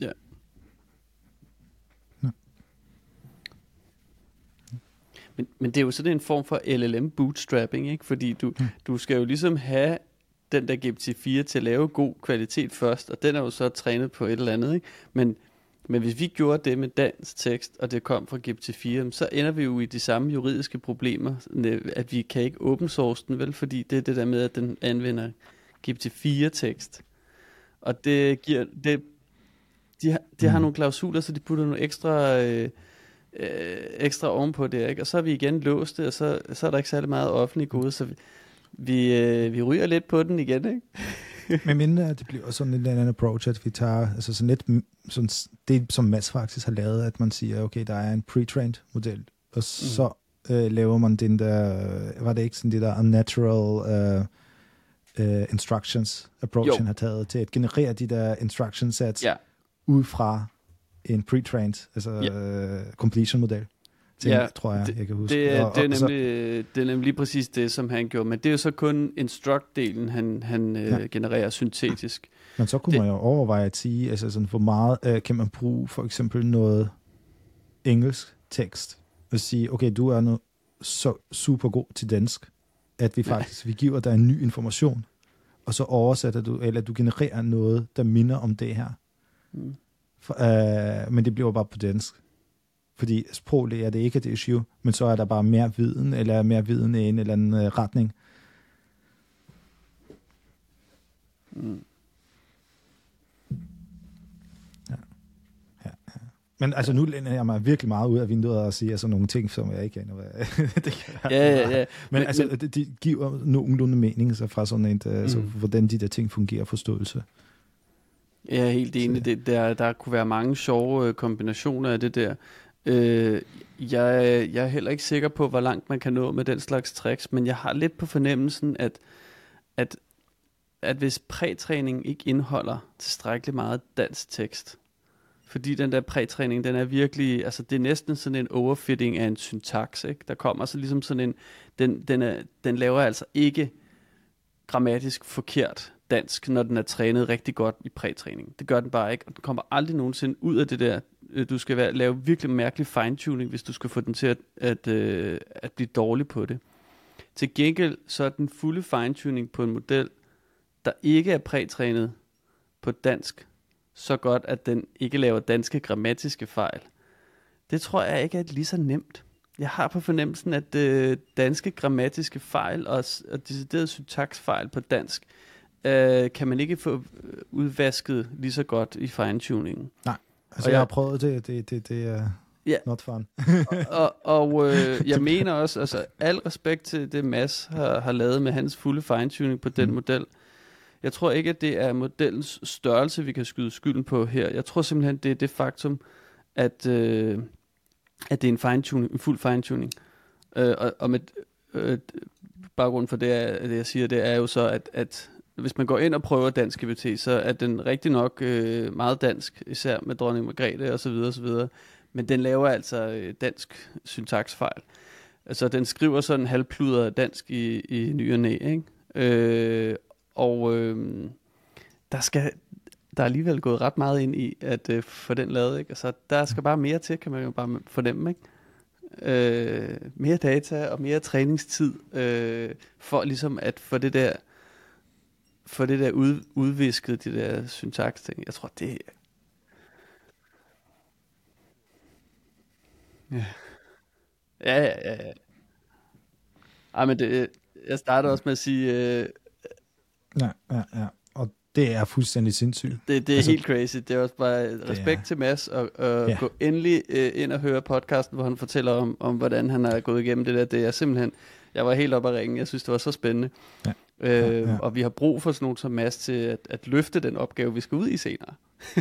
Ja. Ja. Men, men det er jo sådan en form for LLM bootstrapping, ikke? Fordi du, Mm. du skal jo ligesom have den der GPT-4 til at lave god kvalitet først, og den er jo så trænet på et eller andet, ikke? Men, men hvis vi gjorde det med dansk tekst, og det kom fra GPT-4, så ender vi jo i de samme juridiske problemer, at vi kan ikke open source den, vel? Fordi det er det der med, at den anvender GPT-4-tekst. Og det giver... Det, de har, de har Mm. nogle klausuler, så de putter nogle ekstra... Øh, øh, ekstra ovenpå det, ikke? Og så er vi igen låst det, og så, så er der ikke særlig meget offentlig gode, så vi, vi, øh, vi ryger lidt på den igen, ikke? [laughs] Men mindre, at det bliver sådan en eller anden approach, at vi tager, altså sådan lidt, mm, sådan, det som Mads faktisk har lavet, at man siger, okay, der er en pre-trained model, og så øh, laver man den der, var det ikke sådan det der unnatural øh, øh, instructions approach, han har taget til at generere de der instruction sets Ja. ud fra en pre-trained, altså øh, completion model. Ting, Ja, tror jeg, det- jeg kan huske. Det er, Og- det, er og så- nemlig, det er nemlig lige præcis det, som han gjorde, men det er jo så kun instruct-delen, han, han øh, Ja. genererer syntetisk. Men så kunne Det- man jo overveje at sige, altså sådan, hvor meget øh, kan man bruge for eksempel noget engelsk tekst, og sige, okay, du er nu så super god til dansk, at vi faktisk, vi giver dig en ny information, og så oversætter du, eller du genererer noget, der minder om det her. Mm. For, øh, men det bliver bare på dansk. Fordi sproglig er det ikke et issue, men så er der bare mere viden, eller mere viden i en eller anden øh, retning. Mm. Men altså, nu lænder jeg mig virkelig meget ud af vinduet og siger sådan nogle ting, som jeg ikke aner, hvad [laughs] det kan være. Ja, ja, ja. Men, Men- altså, men- det, det giver nogenlunde mening så fra sådan et, mm. altså, hvordan de der ting fungerer, forståelse. Jeg er helt enig. Det, der, der kunne være mange sjove øh, kombinationer af det der. Øh, jeg, jeg er heller ikke sikker på, hvor langt man kan nå med den slags tricks, men jeg har lidt på fornemmelsen, at, at, at hvis prætræning ikke indeholder tilstrækkeligt meget dansk tekst, fordi den der prætræning, den er virkelig, altså det er næsten sådan en overfitting af en syntaks, ikke? Der kommer så ligesom sådan en, den, den, er, den laver altså ikke grammatisk forkert dansk, når den er trænet rigtig godt i prætræning. Det gør den bare ikke, og den kommer aldrig nogensinde ud af det der. Øh, du skal være, lave virkelig mærkelig fine-tuning, hvis du skal få den til at, at, øh, at blive dårlig på det. Til gengæld så er den fulde fine-tuning på en model, der ikke er prætrænet på dansk, så godt, at den ikke laver danske grammatiske fejl. Det tror jeg ikke er lige så nemt. Jeg har på fornemmelsen, at øh, danske grammatiske fejl og, og deciderede syntaksfejl på dansk, øh, kan man ikke få øh, udvasket lige så godt i fine-tuningen. Altså, Og jeg har jeg- prøvet det, det, det, det er Ja. not fun. og og øh, [laughs] jeg mener også, altså al respekt til det Mads har, har lavet med hans fulde fine-tuning på den Mm. model. Jeg tror ikke, at det er modellens størrelse, vi kan skyde skylden på her. Jeg tror simpelthen, det er det faktum, at, øh, at det er en fine-tuning, en fuld fine-tuning. Øh, og, og med øh, baggrunden for det, er, det, jeg siger, det er jo så, at, at hvis man går ind og prøver dansk GPT, så er den rigtig nok øh, meget dansk, især med dronning Margrethe osv. osv. Men den laver altså øh, dansk syntaksfejl. Altså, den skriver sådan halvpluder dansk i, i ny og næ, ikke? Øh, og øh, der skal der er alligevel gået ret meget ind i at øh, få den lavet, ikke? Altså, der skal bare mere til, kan man jo bare fornemme, ikke? Øh, mere data og mere træningstid øh, for ligesom at få det der få det der ud, udvisket, det der syntaks ting. Jeg tror, det Ja. Ja, ja, ja. ja. Ej, men det, jeg starter også med at sige, øh, Ja, ja, ja. Og det er fuldstændig sindssygt. det, det er Altså- helt crazy. Det er også bare respekt er- til Mads, og, og Ja. ja. gå endelig øh, ind og høre podcasten, hvor han fortæller om, om, hvordan han har gået igennem det der. Det er simpelthen, jeg var helt oppe at ringe. Jeg synes, det var så spændende. Ja. Øh, Ja, ja. Og vi har brug for sådan nogen som Mads til at, at løfte den opgave, vi skal ud i senere. [laughs]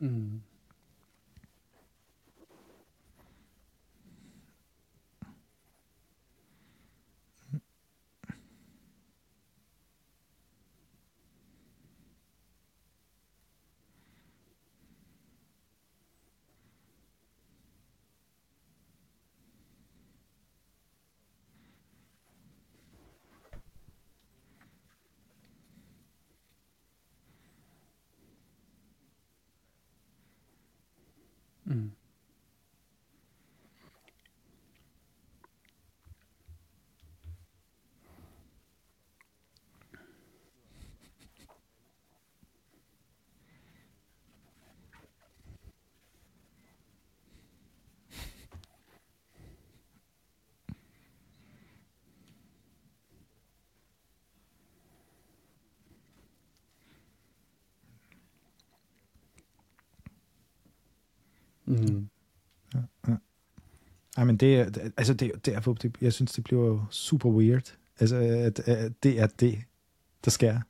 Mm. Mm. Mm. Ej, men det er, det- altså det, er det, jeg synes, det bliver super weird. Altså, at, at det er det, der sker.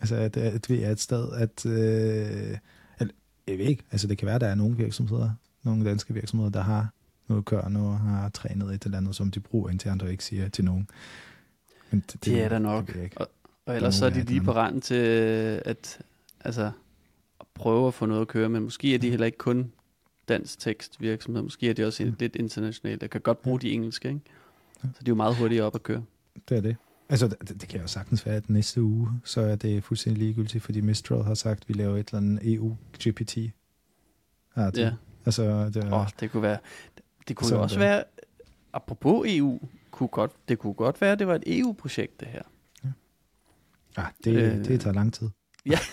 Altså, at, at vi er et sted, at... Øh, at jeg ved ikke, altså det kan være, at der er nogle virksomheder, nogle danske virksomheder, der har noget kørende og har trænet et eller andet, som de bruger internt og ikke siger til nogen. Men det, Det er der nok. Det. Og, og ellers så er de lige på randen til at, altså, at prøve at få noget at køre, men måske er de heller ikke kun dansk tekstvirksomhed, måske er de også Mm. lidt internationale, der kan godt bruge de engelske, ikke? Ja. Så de er jo meget hurtigere op at køre. Det er det. Altså, det, det kan jo sagtens være, at næste uge, så er det fuldstændig ligegyldigt, fordi Mistral har sagt, at vi laver et eller andet EU-GPT. Ja, det, Ja. Altså, det, Åh, oh, det kunne være, det kunne jo også der. være, apropos EU, kunne godt, det kunne godt være, at det var et EU-projekt, det her. ah, det, øh, det tager lang tid. Ja. [laughs]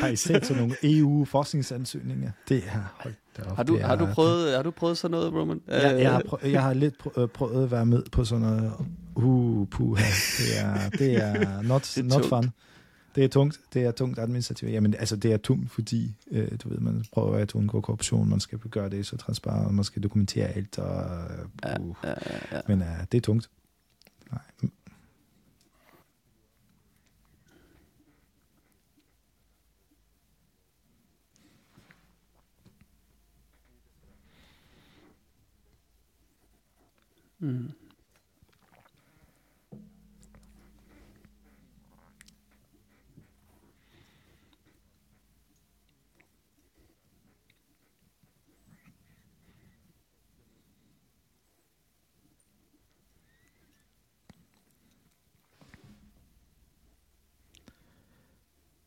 har I set sådan nogle EU-forskningsansøgninger? Det er, hold da op, Har du, er, har, du prøvet, har du prøvet sådan noget, Roman? Jeg, jeg, har Øh, prøvet, jeg har lidt prøvet, prøvet at være med på sådan noget. Uh, puha. Det er, det er not, Det er not tungt. fun. Det er tungt. Det er tungt administrativt. Jamen, altså, det er tungt, fordi øh, du ved, man prøver at undgå korruption. Man skal gøre det så transparent. Man skal dokumentere alt. Og, Ja, uh, ja, ja, ja. Men uh, det er tungt. Nej. Mm.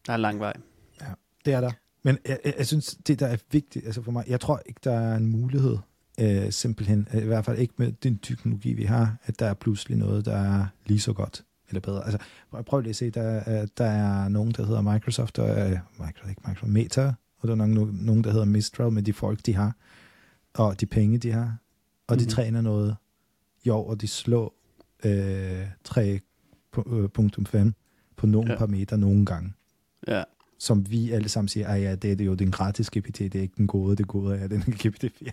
Der er lang vej. Det er der. Men jeg, jeg, jeg synes, det der er vigtigt, altså for mig, jeg tror ikke, der er en mulighed, øh, simpelthen, øh, i hvert fald ikke med den teknologi, vi har, at der er pludselig noget, der er lige så godt eller bedre. Altså, prøv- lige at se, der, er- der er nogen, der hedder Microsoft, og øh, Microsoft, ikke Microsoft, Meta, og der er nogen, nogen, der hedder Mistral med de folk, de har, og de penge, de har, og de Mhm. træner noget år, og de slår øh, 3.5 på nogle ja. parametre nogle gange Ja, som vi alle sammen siger, at ja, det er det jo den gratis GPT, det er ikke den gode, det gode er den [laughs] GPT-4.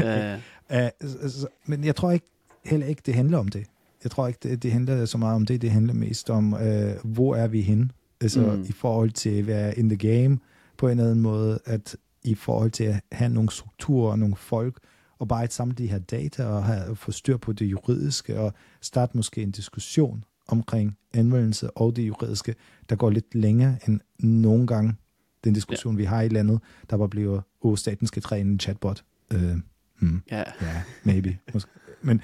ja, ja. [laughs] Men jeg tror ikke, heller ikke, det handler om det. Jeg tror ikke, det, det handler så meget om det. Det handler mest om, uh, hvor er vi henne? Altså mm. i forhold til at være in the game på en eller anden måde, at i forhold til at have nogle strukturer og nogle folk, og bare at samle de her data og have, få styr på det juridiske, og starte måske en diskussion omkring anvendelse og det juridiske, der går lidt længere end nogle gange den diskussion, ja. vi har i landet, der bare bliver, åh, staten skal træne en chatbot. Øh, hmm. ja. Ja, maybe. Måske. Men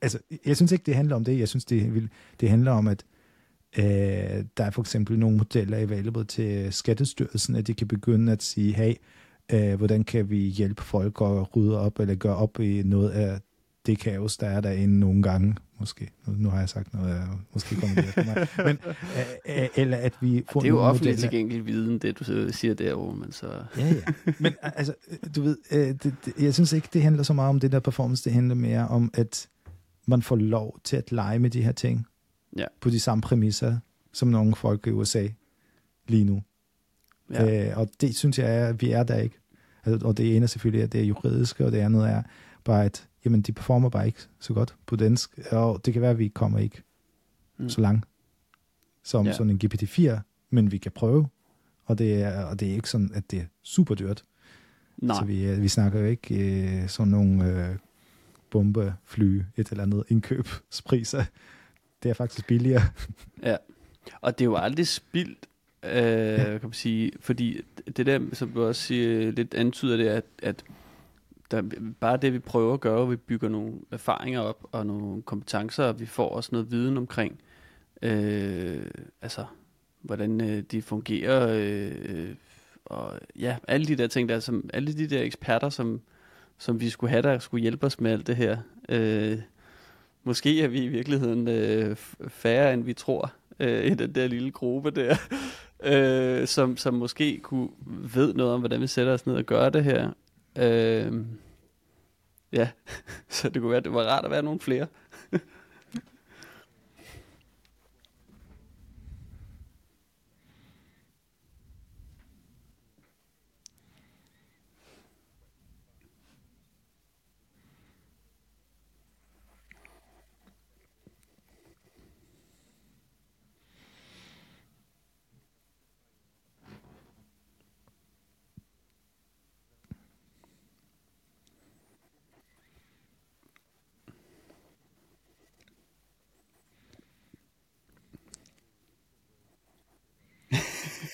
altså, jeg synes ikke, det handler om det. Jeg synes, det, det handler om, at øh, der er for eksempel nogle modeller available til Skattestyrelsen, at de kan begynde at sige, hey, øh, hvordan kan vi hjælpe folk at rydde op, eller gøre op i noget af det kaos, der er derinde nogle gange. Måske. Nu, nu har jeg sagt noget, jeg måske kommer det mig. Men, øh, øh, eller at vi får Det er jo offentligt tilgængelig viden, det du siger derovre, men så... Ja, ja. Men altså, du ved, øh, det, det, jeg synes ikke, det handler så meget om det der performance. Det handler mere om, at man får lov til at lege med de her ting. Ja. På de samme præmisser, som nogle folk i USA lige nu. Ja. Øh, og det synes jeg, at vi er der ikke. Altså, og det ene er selvfølgelig, at det er juridisk, og det andet er bare, at jamen, de performer bare ikke så godt på dansk. Og det kan være, at vi kommer ikke Mm. så langt som Ja. sådan en GPT-4, men vi kan prøve. Og det er, og det er ikke sådan, at det er super dyrt. Nej, Så vi, øh, vi snakker jo ikke øh, sådan nogle øh, bombefly, et eller andet indkøbspriser. Det er faktisk billigere. [laughs] Ja, og det er jo aldrig spildt, øh, ja. kan man sige, fordi det der, som du også siger, lidt antyder det, at, at der, bare det, vi prøver at gøre, vi bygger nogle erfaringer op, og nogle kompetencer, og vi får også noget viden omkring, øh, altså, hvordan øh, de fungerer, øh, og ja, alle de der ting der, som, alle de der eksperter, som, som vi skulle have, der skulle hjælpe os med alt det her. Øh, måske er vi i virkeligheden øh, færre, end vi tror, øh, i den der lille gruppe der, [laughs] øh, som, som måske kunne ved noget om, hvordan vi sætter os ned og gør det her. Øh, ja, [laughs] så det kunne være, det var rart at være nogle flere.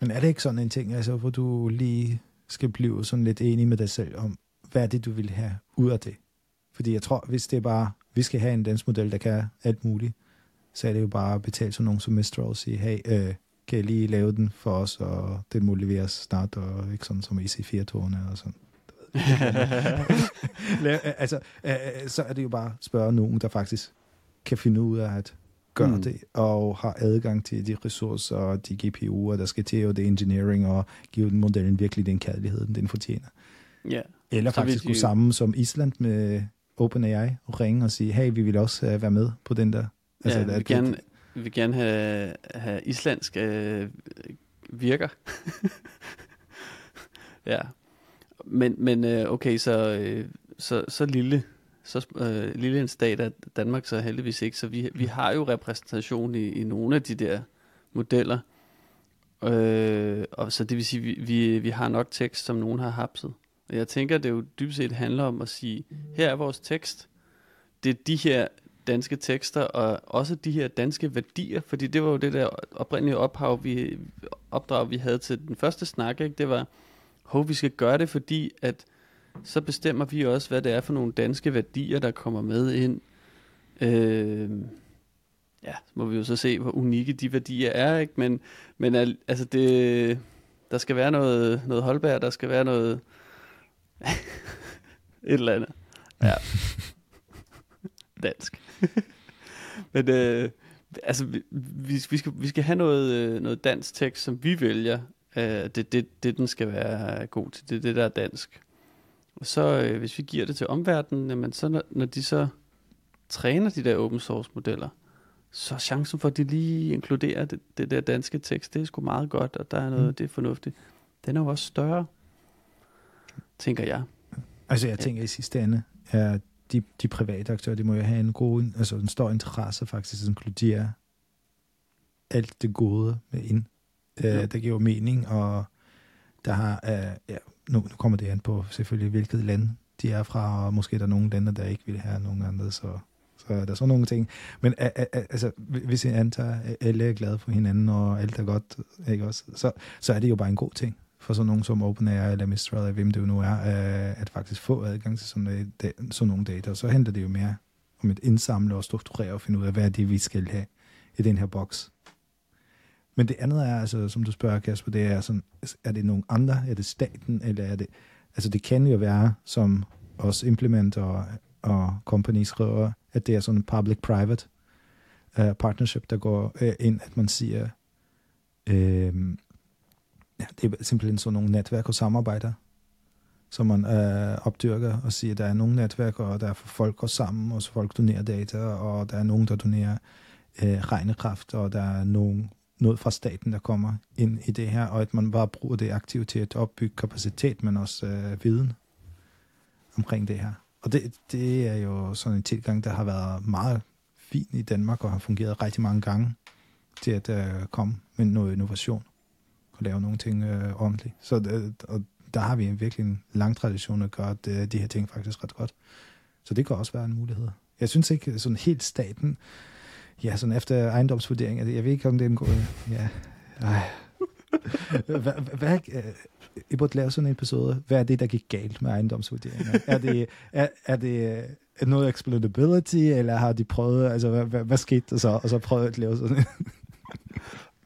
Men er det ikke sådan en ting, altså, hvor du lige skal blive sådan lidt enig med dig selv om, hvad er det, du vil have ud af det? Fordi jeg tror, hvis det er bare, vi skal have en dansk model, der kan alt muligt, så er det jo bare at betale sådan nogen som Mistral og sige, hey, øh, kan I lige lave den for os, og den må leveres snart, og ikke sådan som EC4-togene og sådan. [laughs] [laughs] Altså, øh, så er det jo bare at spørge nogen, der faktisk kan finde ud af at gøre Mm. det, og har adgang til de ressourcer og de GPU'er, der skal til, og det engineering, og give den modellen virkelig den kærlighed, den fortjener. Ja, Eller Så faktisk de gå jo- sammen som Island med OpenAI og ringe og sige, hey, vi vil også uh, være med på den der. altså, ja, at vi, vil gerne, vi vil gerne have, have islandsk øh, virker. [laughs] ja, men, men øh, okay, så, øh, så, så lille så øh, lille en stat er Danmark så heldigvis ikke, så vi, vi har jo repræsentation i, i nogle af de der modeller. Øh, og så det vil sige, vi, vi, vi har nok tekst, som nogen har hapset. Og jeg tænker, det jo dybest set handler om at sige, her er vores tekst. Det er de her danske tekster, og også de her danske værdier, fordi det var jo det der oprindelige ophav, vi, opdrag, vi havde til den første snak, ikke? det var, hov, vi skal gøre det, fordi at så bestemmer vi også, hvad det er for nogle danske værdier, der kommer med ind. Øh, ja, så må vi jo så se, hvor unikke de værdier er, ikke? Men, men altså det, der skal være noget, noget holdbær, der skal være noget, [laughs] et eller andet. Ja. [laughs] Dansk. [laughs] Men øh, altså, vi, vi, skal, vi skal have noget, øh, noget dansk tekst, som vi vælger. Øh, det, det, det, den skal være god til. Det er det, der er dansk. Så, øh, hvis vi giver det til omverdenen, jamen, så når, når de så træner de der open source modeller, så chancen for, at de lige inkluderer det, det der danske tekst, det er sgu meget godt, og der er noget, mm. det er fornuftigt. Den er jo også større, tænker jeg. Altså jeg tænker i sidste ende, er de, de private aktører, de må jo have en god, altså en stor interesse faktisk at inkludere alt det gode med ind. Øh, ja. der giver mening, og der har, uh, ja, nu, nu kommer det an på selvfølgelig, hvilket land de er fra, og måske der nogle lande, der ikke vil have nogen andre, så, så er der sådan nogle ting. Men a, a, a, altså, hvis jeg antager, at alle er glade for hinanden, og alt er godt, ikke også, så, så er det jo bare en god ting for sådan nogen som OpenAI eller Mistral, eller hvem det jo nu er, øh, at faktisk få adgang til sådan, sådan nogle data. Og så henter det jo mere om at indsamle og strukturere og finde ud af, hvad er det, vi skal have i den her boks. Men det andet er, altså, som du spørger, Kasper, det er sådan, er det nogen andre? Er det staten? Eller er det, altså det kan jo være, som også implementer og, og Company skriver, at det er sådan en public-private uh, partnership, der går uh, ind, at man siger, uh, ja, det er simpelthen sådan nogle netværk og samarbejder, som man øh, opdyrker og siger, at der er nogle netværk, og der er folk går sammen, og så folk donerer data, og der er nogen, der donerer øh, regnekraft, og der er nogen noget fra staten, der kommer ind i det her, og at man bare bruger det aktivt til at opbygge kapacitet, men også øh, viden omkring det her. Og det, det er jo sådan en tilgang, der har været meget fin i Danmark, og har fungeret rigtig mange gange til at øh, komme med noget innovation og lave nogle ting øh, ordentligt. Så det, og der har vi en virkelig en lang tradition at gøre de, de her ting faktisk ret godt. Så det kan også være en mulighed. Jeg synes ikke sådan helt staten Ja, sådan efter ejendomsvurdering. Altså, jeg ved ikke, om det er en god... [laughs] Ja. Ej. Hvad, hvad, øh, I burde lave sådan en episode. Hvad er det, der gik galt med ejendomsvurderinger? er det, er, er det er noget explainability, eller har de prøvet, altså hvad, hvad, hvad skete der så, og så prøvet at lave sådan en?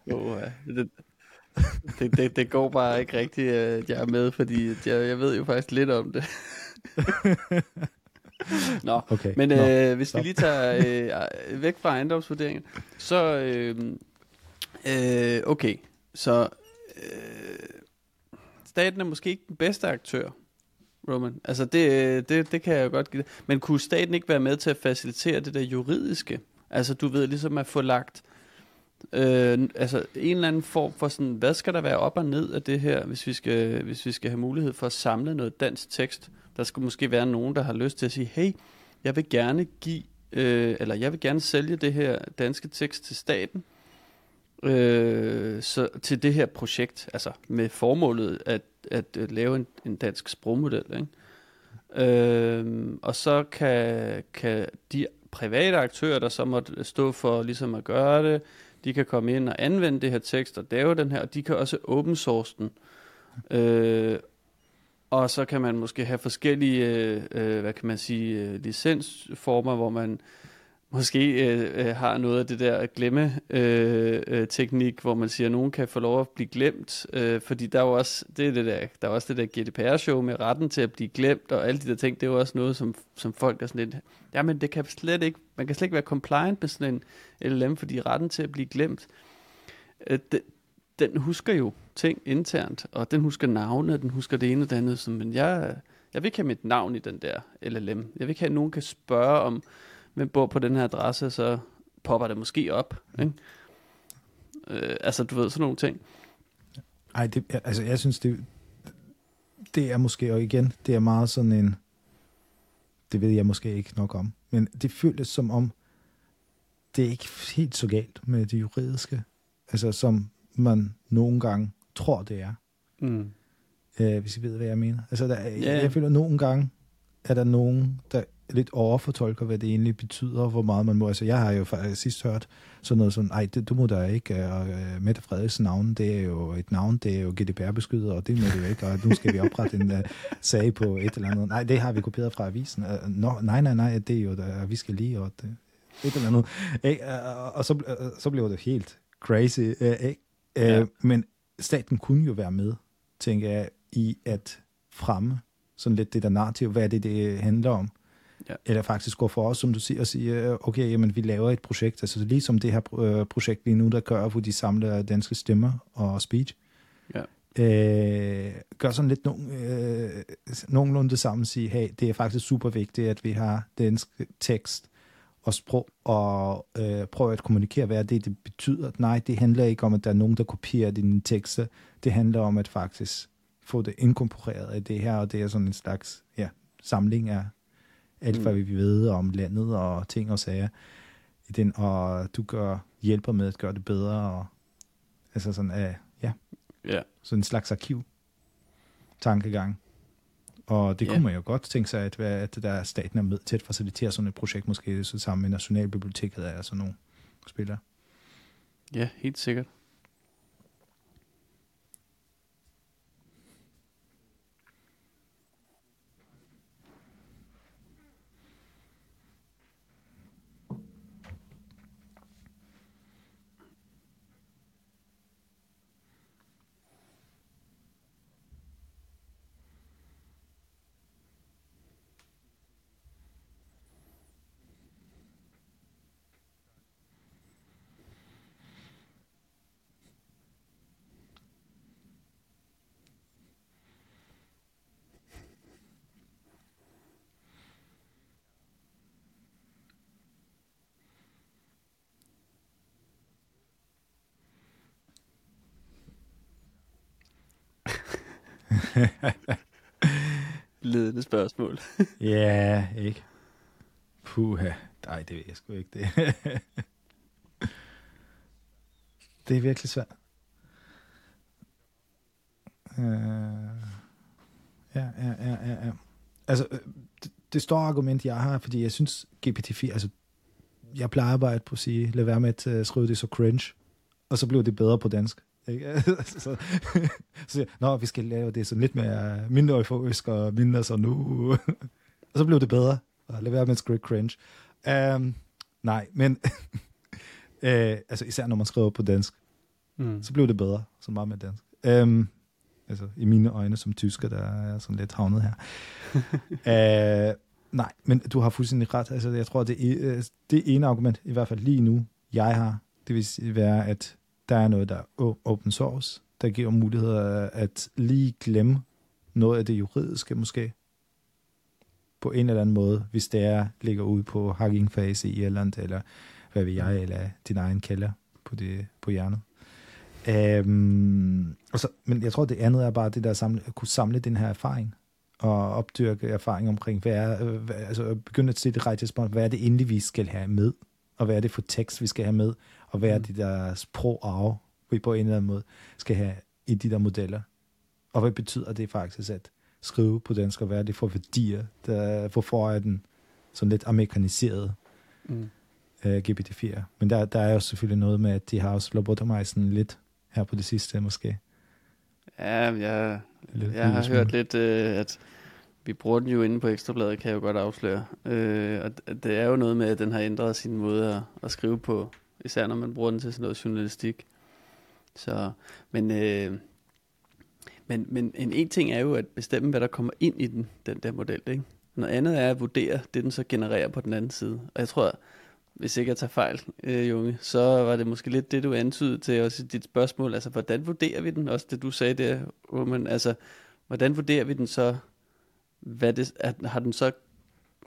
[laughs] jo, ja. det, det, det, det går bare ikke rigtigt, at jeg er med, fordi jeg, jeg ved jo faktisk lidt om det. [laughs] Nå, okay. men Nå, øh, hvis stop. vi lige tager øh, væk fra ejendomsvurderingen, så øh, øh, okay, så øh, staten er måske ikke den bedste aktør, Roman. Altså det, det, det kan jeg jo godt give Men kunne staten ikke være med til at facilitere det der juridiske? Altså du ved ligesom at få lagt øh, altså en eller anden form for sådan, hvad skal der være op og ned af det her, hvis vi skal, hvis vi skal have mulighed for at samle noget dansk tekst, der skulle måske være nogen, der har lyst til at sige, hey, jeg vil gerne give, øh, eller jeg vil gerne sælge det her danske tekst til staten, øh, så, til det her projekt, altså med formålet at, at, at lave en, en dansk sprogmodel. Ikke? Øh, og så kan, kan de private aktører, der så måtte stå for ligesom at gøre det, de kan komme ind og anvende det her tekst og lave den her, og de kan også open source den. Øh, og så kan man måske have forskellige, øh, øh hvad kan man sige, øh, licensformer, hvor man måske øh, øh, har noget af det der glemme øh, øh, teknik, hvor man siger, at nogen kan få lov at blive glemt, øh, fordi der er jo også det, er det der, der er også det der GDPR-show med retten til at blive glemt, og alle de der ting, det er jo også noget, som, som folk er sådan lidt, jamen det kan slet ikke, man kan slet ikke være compliant med sådan en LLM, fordi retten til at blive glemt, øh, det, den husker jo ting internt, og den husker navne, og den husker det ene og det andet. Så, men jeg, jeg vil ikke have mit navn i den der LLM. Jeg vil ikke have, at nogen kan spørge om, hvem bor på den her adresse, så popper det måske op. Ikke? Øh, altså, du ved, sådan nogle ting. Ej, det, altså, jeg synes, det, det er måske, og igen, det er meget sådan en, det ved jeg måske ikke nok om. Men det føles som om, det er ikke helt så galt med det juridiske, altså som man nogle gange tror, det er. Mm. Øh, hvis I ved, hvad jeg mener. Altså, der, yeah. jeg føler, at nogle gange er der nogen, der lidt overfortolker, hvad det egentlig betyder, og hvor meget man må. Altså, jeg har jo faktisk sidst hørt sådan noget sådan, ej, det, du må da ikke, og uh, Mette Frederiksen navn, det er jo et navn, det er jo GDPR-beskyttet, og det må det jo ikke, og nu skal vi oprette en uh, sag på et eller andet. Nej, det har vi kopieret fra avisen. Uh, no, nej, nej, nej, det er jo, der, vi skal lige, og det, et eller andet. Ikke? Og så, så blev det helt crazy. Ikke? Uh, Ja. Men staten kunne jo være med, tænker jeg, i at fremme sådan lidt det der narrativ, hvad er det, det handler om. Ja. Eller faktisk gå for os, som du siger, og sige, okay, jamen, vi laver et projekt, altså ligesom det her øh, projekt lige nu, der gør, hvor de samler danske stemmer og speech. Ja. Øh, gør sådan lidt nogen, øh, nogenlunde det samme, sige, hey, det er faktisk super vigtigt, at vi har dansk tekst og sprog, og øh, prøve at kommunikere, hvad det, det betyder. Nej, det handler ikke om, at der er nogen, der kopierer dine tekster. Det handler om at faktisk få det inkorporeret af det her, og det er sådan en slags ja, samling af alt, hvad Mm. vi ved om landet og ting og sager i den, og du gør, hjælper med at gøre det bedre, og altså sådan, uh, ja, Ja. sådan en slags arkiv tankegang. Og det Ja. kunne man jo godt tænke sig, at, at der staten er med til at facilitere sådan et projekt, måske så sammen med Nationalbiblioteket er sådan nogle spillere. ja, helt sikkert. [laughs] Ledende spørgsmål. [laughs] Ja, ikke? Puha. Nej, det ved jeg sgu ikke. Det, [laughs] det er virkelig svært. Uh, ja, ja, ja, ja, ja. Altså, øh, det, det store argument, jeg har, fordi jeg synes, GPT-4, altså, jeg plejer bare at på at sige, lad være med at uh, skrive det så cringe, og så blev det bedre på dansk. Ikke? [laughs] så, så jeg, nå, vi skal lave det sådan lidt mere mindre euforisk og mindre så nu. [laughs] og så blev det bedre. Og lad være med at skrive cringe. Um, nej, men [laughs] øh, altså især når man skriver på dansk, Mm. så blev det bedre, så meget med dansk. Um, altså i mine øjne som tysker, der er sådan lidt havnet her. uh, nej, men du har fuldstændig ret. Altså, jeg tror, det er, øh, det ene argument, i hvert fald lige nu, jeg har, det vil sige være, at der er noget, der er open source, der giver muligheder at lige glemme noget af det juridiske måske, på en eller anden måde, hvis det er, ligger ude på Hugging Face i Irland, eller hvad ved jeg, eller din egen kælder på, det, på hjernet. Øhm, og så, men jeg tror, det andet er bare det der at, samle, at kunne samle den her erfaring, og opdyrke erfaring omkring, hvad er, øh, hvad, altså begynde at se det rigtige spørgsmål, hvad er det endelig, vi skal have med, og hvad er det for tekst, vi skal have med, og hvad er Mm. det der sprog vi på en eller anden måde skal have i de der modeller. Og hvad betyder det faktisk at skrive på dansk, og hvad er det for værdier, der, hvorfor er den sådan lidt amerikaniseret Mm. uh, GPT-4. Men der, der er jo selvfølgelig noget med, at de har også lobotomized lidt her på det sidste måske. Ja, jeg, Lidt- jeg har smule. hørt lidt, øh, at vi bruger den jo inde på Ekstrabladet, kan jeg jo godt afsløre. Øh, og det er jo noget med, at den har ændret sin måde at, at skrive på, især når man bruger den til sådan noget journalistik. Så, men, øh, men, men en, en ting er jo at bestemme, hvad der kommer ind i den, den der model. Ikke? Noget andet er at vurdere det, den så genererer på den anden side. Og jeg tror, hvis ikke jeg tager fejl, øh, Junge, så var det måske lidt det, du antydede til også i dit spørgsmål. Altså, hvordan vurderer vi den? Også det, du sagde der, Roman. Altså, hvordan vurderer vi den så? Hvad det, at, har den så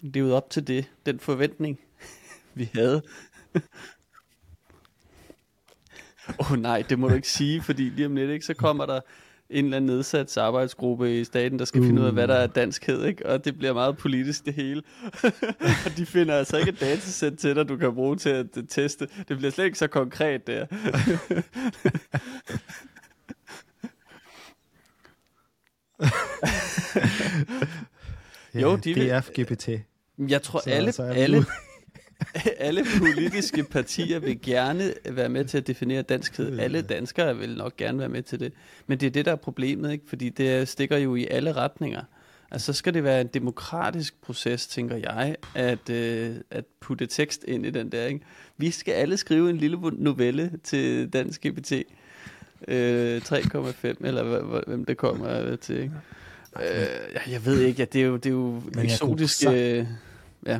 levet op til det, den forventning, [laughs] vi havde? [laughs] Åh oh, nej, det må du ikke sige, fordi lige om lidt, ikke, så kommer der en eller anden nedsat arbejdsgruppe i staten, der skal uh. finde ud af, hvad der er danskhed, ikke? og det bliver meget politisk det hele. [laughs] og de finder altså ikke et datasæt til dig, du kan bruge til at teste. Det bliver slet ikke så konkret der. [laughs] jo, de vil... DF-GPT. Jeg tror, så, alle, alle, [laughs] alle politiske partier vil gerne være med til at definere danskhed. Alle danskere vil nok gerne være med til det. Men det er det, der er problemet, ikke? fordi det stikker jo i alle retninger. Altså, så skal det være en demokratisk proces, tænker jeg, at, øh, at putte tekst ind i den der. Ikke? Vi skal alle skrive en lille novelle til Dansk GPT. Øh, 3,5, eller hvem det kommer til. Ikke? Øh, jeg ved ikke, ja, det er jo, det er jo eksotiske... Ja.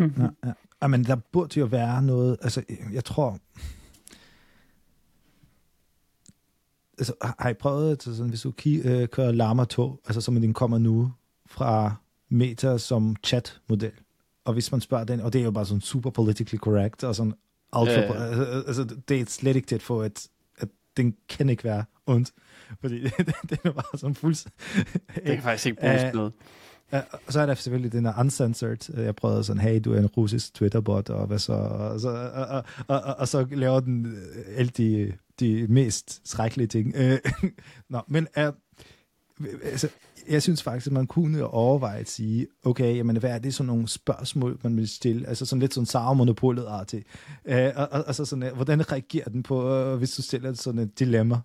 Ja, ja. Men der burde jo være noget, altså jeg tror, altså, har I prøvet, altså, sådan, hvis du øh, kører Lama tog, altså som den kommer nu fra Meta som chat-model, og hvis man spørger den, og det er jo bare sådan super politically correct, og sådan ultra, ja, ja. Altså, altså, det er slet ikke det for, at, at den kan ikke være ondt, fordi [laughs] det, er bare sådan fuldstændig... det kan faktisk ikke bruges noget. Ja, og så er der selvfølgelig den der uncensored. Øh, jeg prøvede sådan, hey, du er en russisk Twitterbot, og hvad så? Og så, og, og, og, og, og så laver den øh, alle de, de mest skrækkelige ting. Øh, [laughs] nå, men uh, altså, jeg synes faktisk, at man kunne overveje at sige, okay, jamen, hvad er det sådan nogle spørgsmål, man vil stille? Altså sådan lidt sådan Sauer-monopolet artigt. Uh, og, og, og så sådan, hvordan reagerer den på, uh, hvis du stiller sådan et dilemma?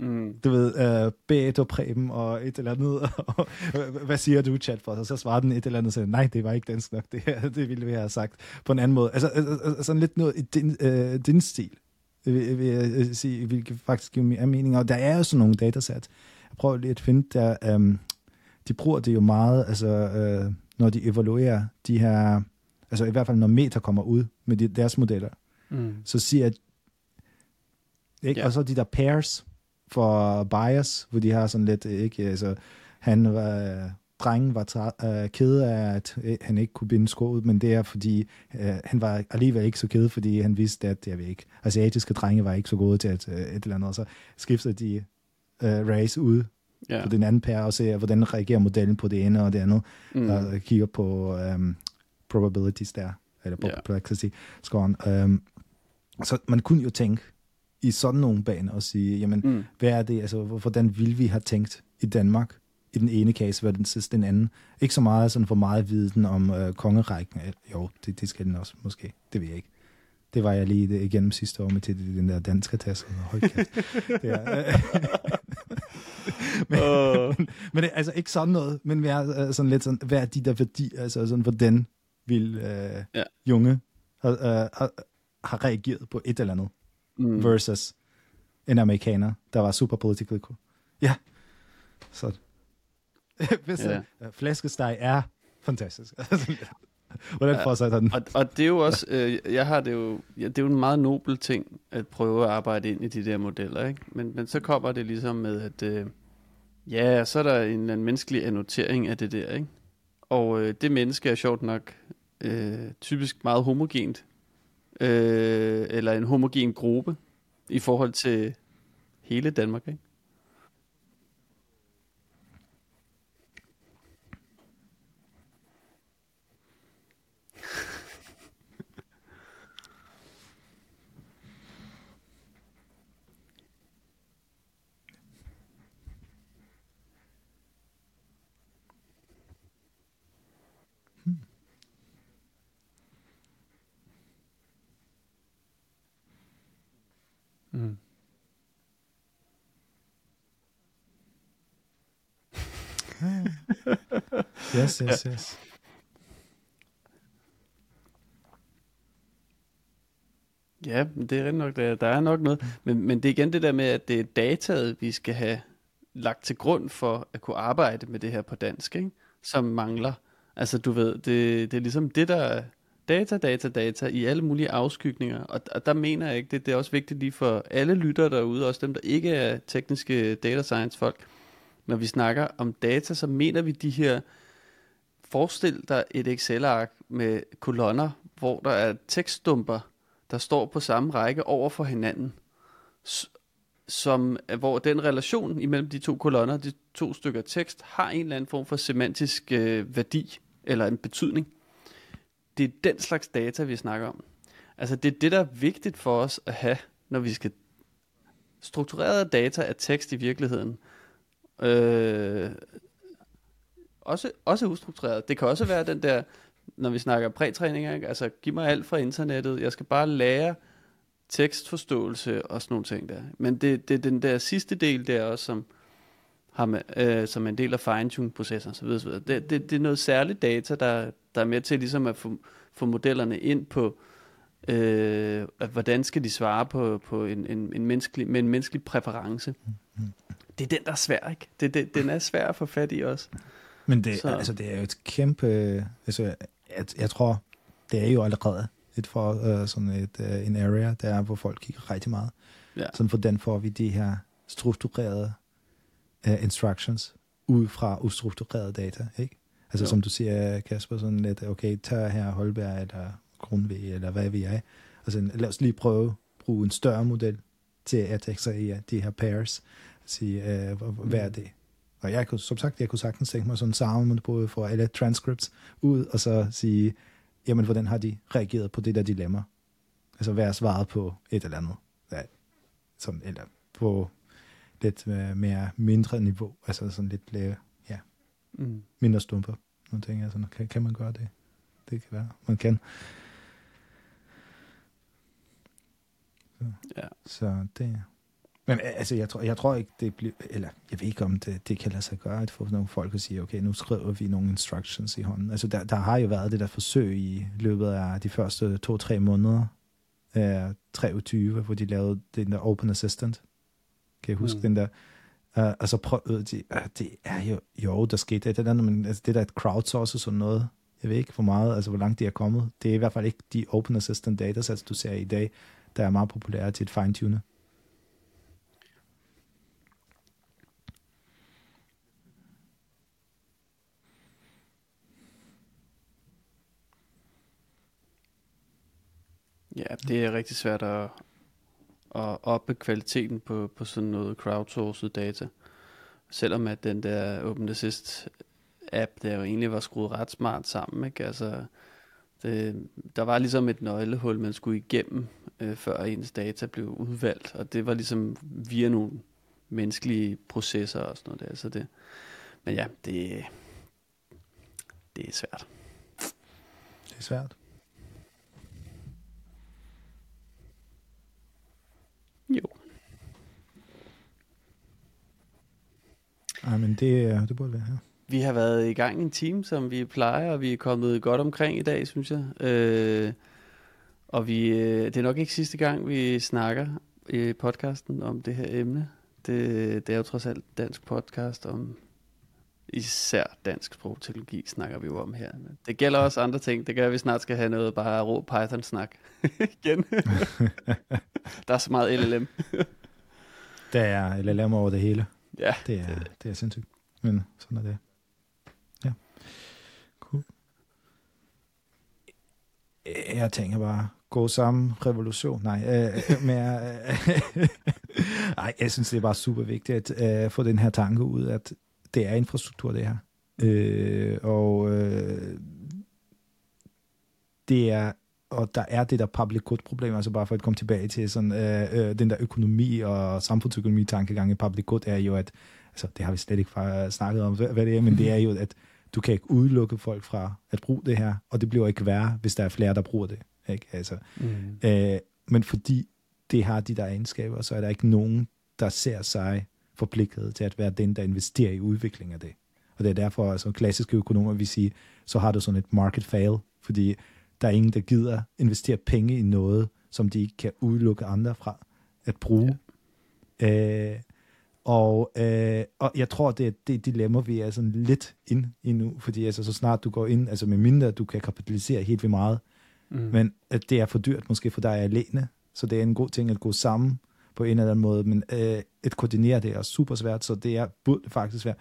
Mm. Du ved, uh, Beto Preben og et eller andet. [laughs] hvad siger du, chatbot? Og så svarer den et eller andet siger, nej, det var ikke dansk nok. Det, her, [laughs] det ville vi have sagt på en anden måde. Altså, altså sådan lidt noget i din, uh, din stil, vil, vil jeg sige, hvilket faktisk give mere mening. Og der er jo sådan nogle datasæt. Jeg prøver lige at finde der, um, de bruger det jo meget, altså, uh, når de evaluerer de her, altså i hvert fald når Meta kommer ud med de, deres modeller, mm. så siger ikke? Ja. Og så de der pairs, for bias, hvor de har sådan lidt, ikke, altså, han var, drengen var uh, ked af, at uh, han ikke kunne binde sko ud, men det er fordi, uh, han var alligevel ikke så ked, fordi han vidste, at jeg ved ikke, asiatiske drenge var ikke så gode til at uh, et eller andet, så skiftede de uh, race ud yeah. på den anden pær, og ser, hvordan reagerer modellen på det ene og det andet, mm. og kigger på um, probabilities der, eller complexity yeah. scoren. Um, så man kunne jo tænke, i sådan nogle baner og sige, jamen, mm. hvad er det, altså, hvordan vil vi have tænkt i Danmark i den ene case, hvad den sidste den anden? Ikke så meget sådan for meget viden om øh, kongerækken. Jo, det, det skal den også, måske. Det ved jeg ikke. Det var jeg lige det, igennem sidste år med til den der danske taske. Hold kæft. det er, øh, [laughs] men, uh. men er altså ikke sådan noget, men mere øh, sådan lidt sådan, hvad er de der værdier, altså sådan, hvordan vil øh, ja. junge have, øh, have, have reageret på et eller andet mm. versus en amerikaner, der var super politically cool. Ja, så [laughs] hvis ja. Uh, flæskesteg er fantastisk. [laughs] Hvordan fortsætter den? Og, og det er jo også, øh, jeg har det jo, ja, det er jo en meget nobel ting at prøve at arbejde ind i de der modeller, ikke? Men, men så kommer det ligesom med, at øh, ja, så er der en, anden menneskelig annotering af det der, ikke? Og øh, det menneske er sjovt nok øh, typisk meget homogent, øh, eller en homogen gruppe i forhold til hele Danmark, ikke? Mm. [laughs] yes, yes, yes. Ja, det er rigtig nok, der, der er nok noget. Men, men det er igen det der med, at det er dataet, vi skal have lagt til grund for at kunne arbejde med det her på dansk, ikke? som mangler. Altså du ved, det, det er ligesom det, der er data, data, data i alle mulige afskygninger. Og, og der mener jeg ikke, det, det er også vigtigt lige for alle lyttere derude, også dem, der ikke er tekniske data science folk. Når vi snakker om data, så mener vi de her, forestil dig et Excel-ark med kolonner, hvor der er tekststumper, der står på samme række over for hinanden, som, hvor den relation imellem de to kolonner, de to stykker tekst, har en eller anden form for semantisk øh, værdi, eller en betydning. Det er den slags data, vi snakker om. Altså det er det, der er vigtigt for os at have, når vi skal strukturerede data af tekst i virkeligheden. Øh, også, også ustruktureret. Det kan også være den der, når vi snakker prætræning, ikke? altså giv mig alt fra internettet, jeg skal bare lære tekstforståelse og sådan nogle ting der. Men det, det er den der sidste del der også, som, har med, øh, som en del af fine-tune-processen osv. osv. Det, det, det er noget særligt data, der, der er med til ligesom at få, få modellerne ind på, øh, at hvordan skal de svare på, på en, en, en menneskelig, med en menneskelig præference. Det er den, der er svær, ikke? Det, det, den er svær at få fat i også. Men det, Så- altså, det er jo et kæmpe... Altså, jeg, jeg tror, det er jo allerede et for uh, sådan et, uh, en area, der er, hvor folk kigger rigtig meget. Ja. Sådan hvordan får vi de her strukturerede uh, instructions ud fra ustrukturerede data, ikke? Altså Jo. som du siger, Kasper, sådan lidt, okay, tag her Holberg eller Grundtvig, eller hvad vi er. Altså lad os lige prøve at bruge en større model til at ekstrahere de her pairs. Sige, uh, hvad er Mm. det? Og jeg kunne, som sagt, jeg kunne sagtens tænke mig sådan en sammen på for alle transcripts ud, og så sige, jamen, hvordan har de reageret på det der dilemma? Altså, hvad er svaret på et eller andet? Ja, sådan, eller på lidt øh, mere mindre niveau, altså sådan lidt lave, ja, Mm. mindre stumper. Nu tænker jeg sådan, kan, kan man gøre det? Det kan være, man kan. Så, Ja. så det men øh, altså, jeg tror, jeg tror ikke, det bliver, eller jeg ved ikke, om det, det kan lade sig gøre, at få nogle folk at sige, okay, nu skriver vi nogle instructions i hånden. Altså, der, der har jo været det der forsøg i løbet af de første to-tre måneder, øh, 23, hvor de lavede den der Open Assistant. Kan jeg huske Mm. den der? Uh, og så prøvede de, uh, det er jo, jo, der skete det, der, men altså, det der er crowdsource og sådan noget, jeg ved ikke hvor meget, altså hvor langt de er kommet. Det er i hvert fald ikke de Open Assistant datasets, du ser i dag, der er meget populære til et fine-tune. Ja, det er rigtig svært at, at oppe kvaliteten på, på sådan noget crowdsourced data. Selvom at den der OpenAssist app, der jo egentlig var skruet ret smart sammen, ikke? Altså, det, der var ligesom et nøglehul, man skulle igennem, øh, før ens data blev udvalgt, og det var ligesom via nogle menneskelige processer og sådan noget der, så det, men ja, det, det er svært. Det er svært. Jo. Ej, men det, det burde være her. Vi har været i gang en time, som vi plejer, og vi er kommet godt omkring i dag, synes jeg. Øh, og vi, øh, det er nok ikke sidste gang, vi snakker i podcasten om det her emne. Det, det er jo trods alt dansk podcast om især dansk sprogteknologi, snakker vi jo om her. Men Det gælder også andre ting. Det gør, at vi snart skal have noget bare rå Python-snak [laughs] igen. [laughs] Der er så meget LLM. Der er LLM over det hele. Ja, Det er, det er sindssygt. Men sådan er det. Ja. Cool. Øh, Jeg tænker bare, gå sammen, revolution. Nej, øh, mere, øh, [laughs] Ej, jeg synes, det er bare super vigtigt at øh, få den her tanke ud, at det er infrastruktur, det her. Øh, og øh, det er og der er det der public good problem, altså bare for at komme tilbage til sådan, øh, øh, den der økonomi og samfundsøkonomi tankegang i public good er jo, at altså det har vi slet ikke fra, snakket om, hvad, hvad det er, men det er jo, at du kan ikke udelukke folk fra at bruge det her, og det bliver ikke værre, hvis der er flere, der bruger det. Ikke? Altså, mm. øh, men fordi det har de der egenskaber, så er der ikke nogen, der ser sig forpligtet til at være den, der investerer i udvikling af det. Og det er derfor, altså klassiske økonomer vil sige, så har du sådan et market fail, fordi der er ingen, der gider investere penge i noget, som de ikke kan udelukke andre fra at bruge. Ja. Øh, og, øh, og jeg tror, det er det dilemma, vi er sådan lidt ind i nu, fordi altså, så snart du går ind, altså med mindre du kan kapitalisere helt vildt meget, mm. men at det er for dyrt måske for dig alene, så det er en god ting at gå sammen på en eller anden måde, men øh, at koordinere det er super svært, så det er burde faktisk være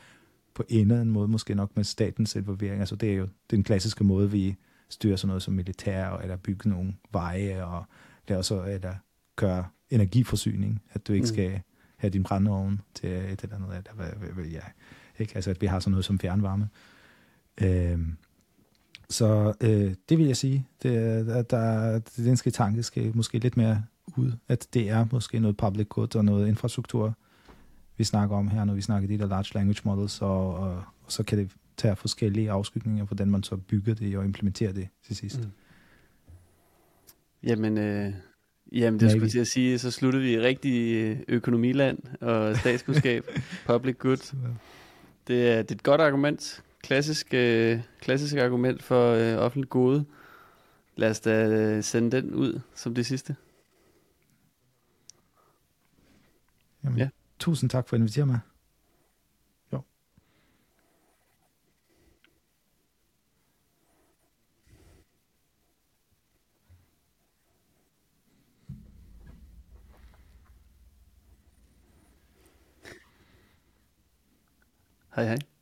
på en eller anden måde, måske nok med statens involvering, altså det er jo den klassiske måde, vi styrer sådan noget som militær, eller bygge nogle veje, og lave så, eller køre energiforsyning, at du ikke mm. skal have din brændeovn til et eller andet, eller hvad, hvad, ja, ikke? Altså, at vi har sådan noget som fjernvarme. Øh, så øh, det vil jeg sige, det, at der, den skal tanke skal måske lidt mere ud, at det er måske noget public good og noget infrastruktur, vi snakker om her, når vi snakker de der large language models, og, og, og så kan det tage forskellige afskygninger, hvordan man så bygger det og implementerer det til sidst. Mm. Jamen, øh, jamen det skulle jeg sige, så sluttede vi i rigtig øh, økonomiland og [laughs] statskundskab, public good. Det er, det er et godt argument, klassisk, øh, klassisk argument for øh, offentligt gode. Lad os da øh, sende den ud som det sidste. Jamen, ja. Tusind tak for at invitere mig. Jo. Hej hej.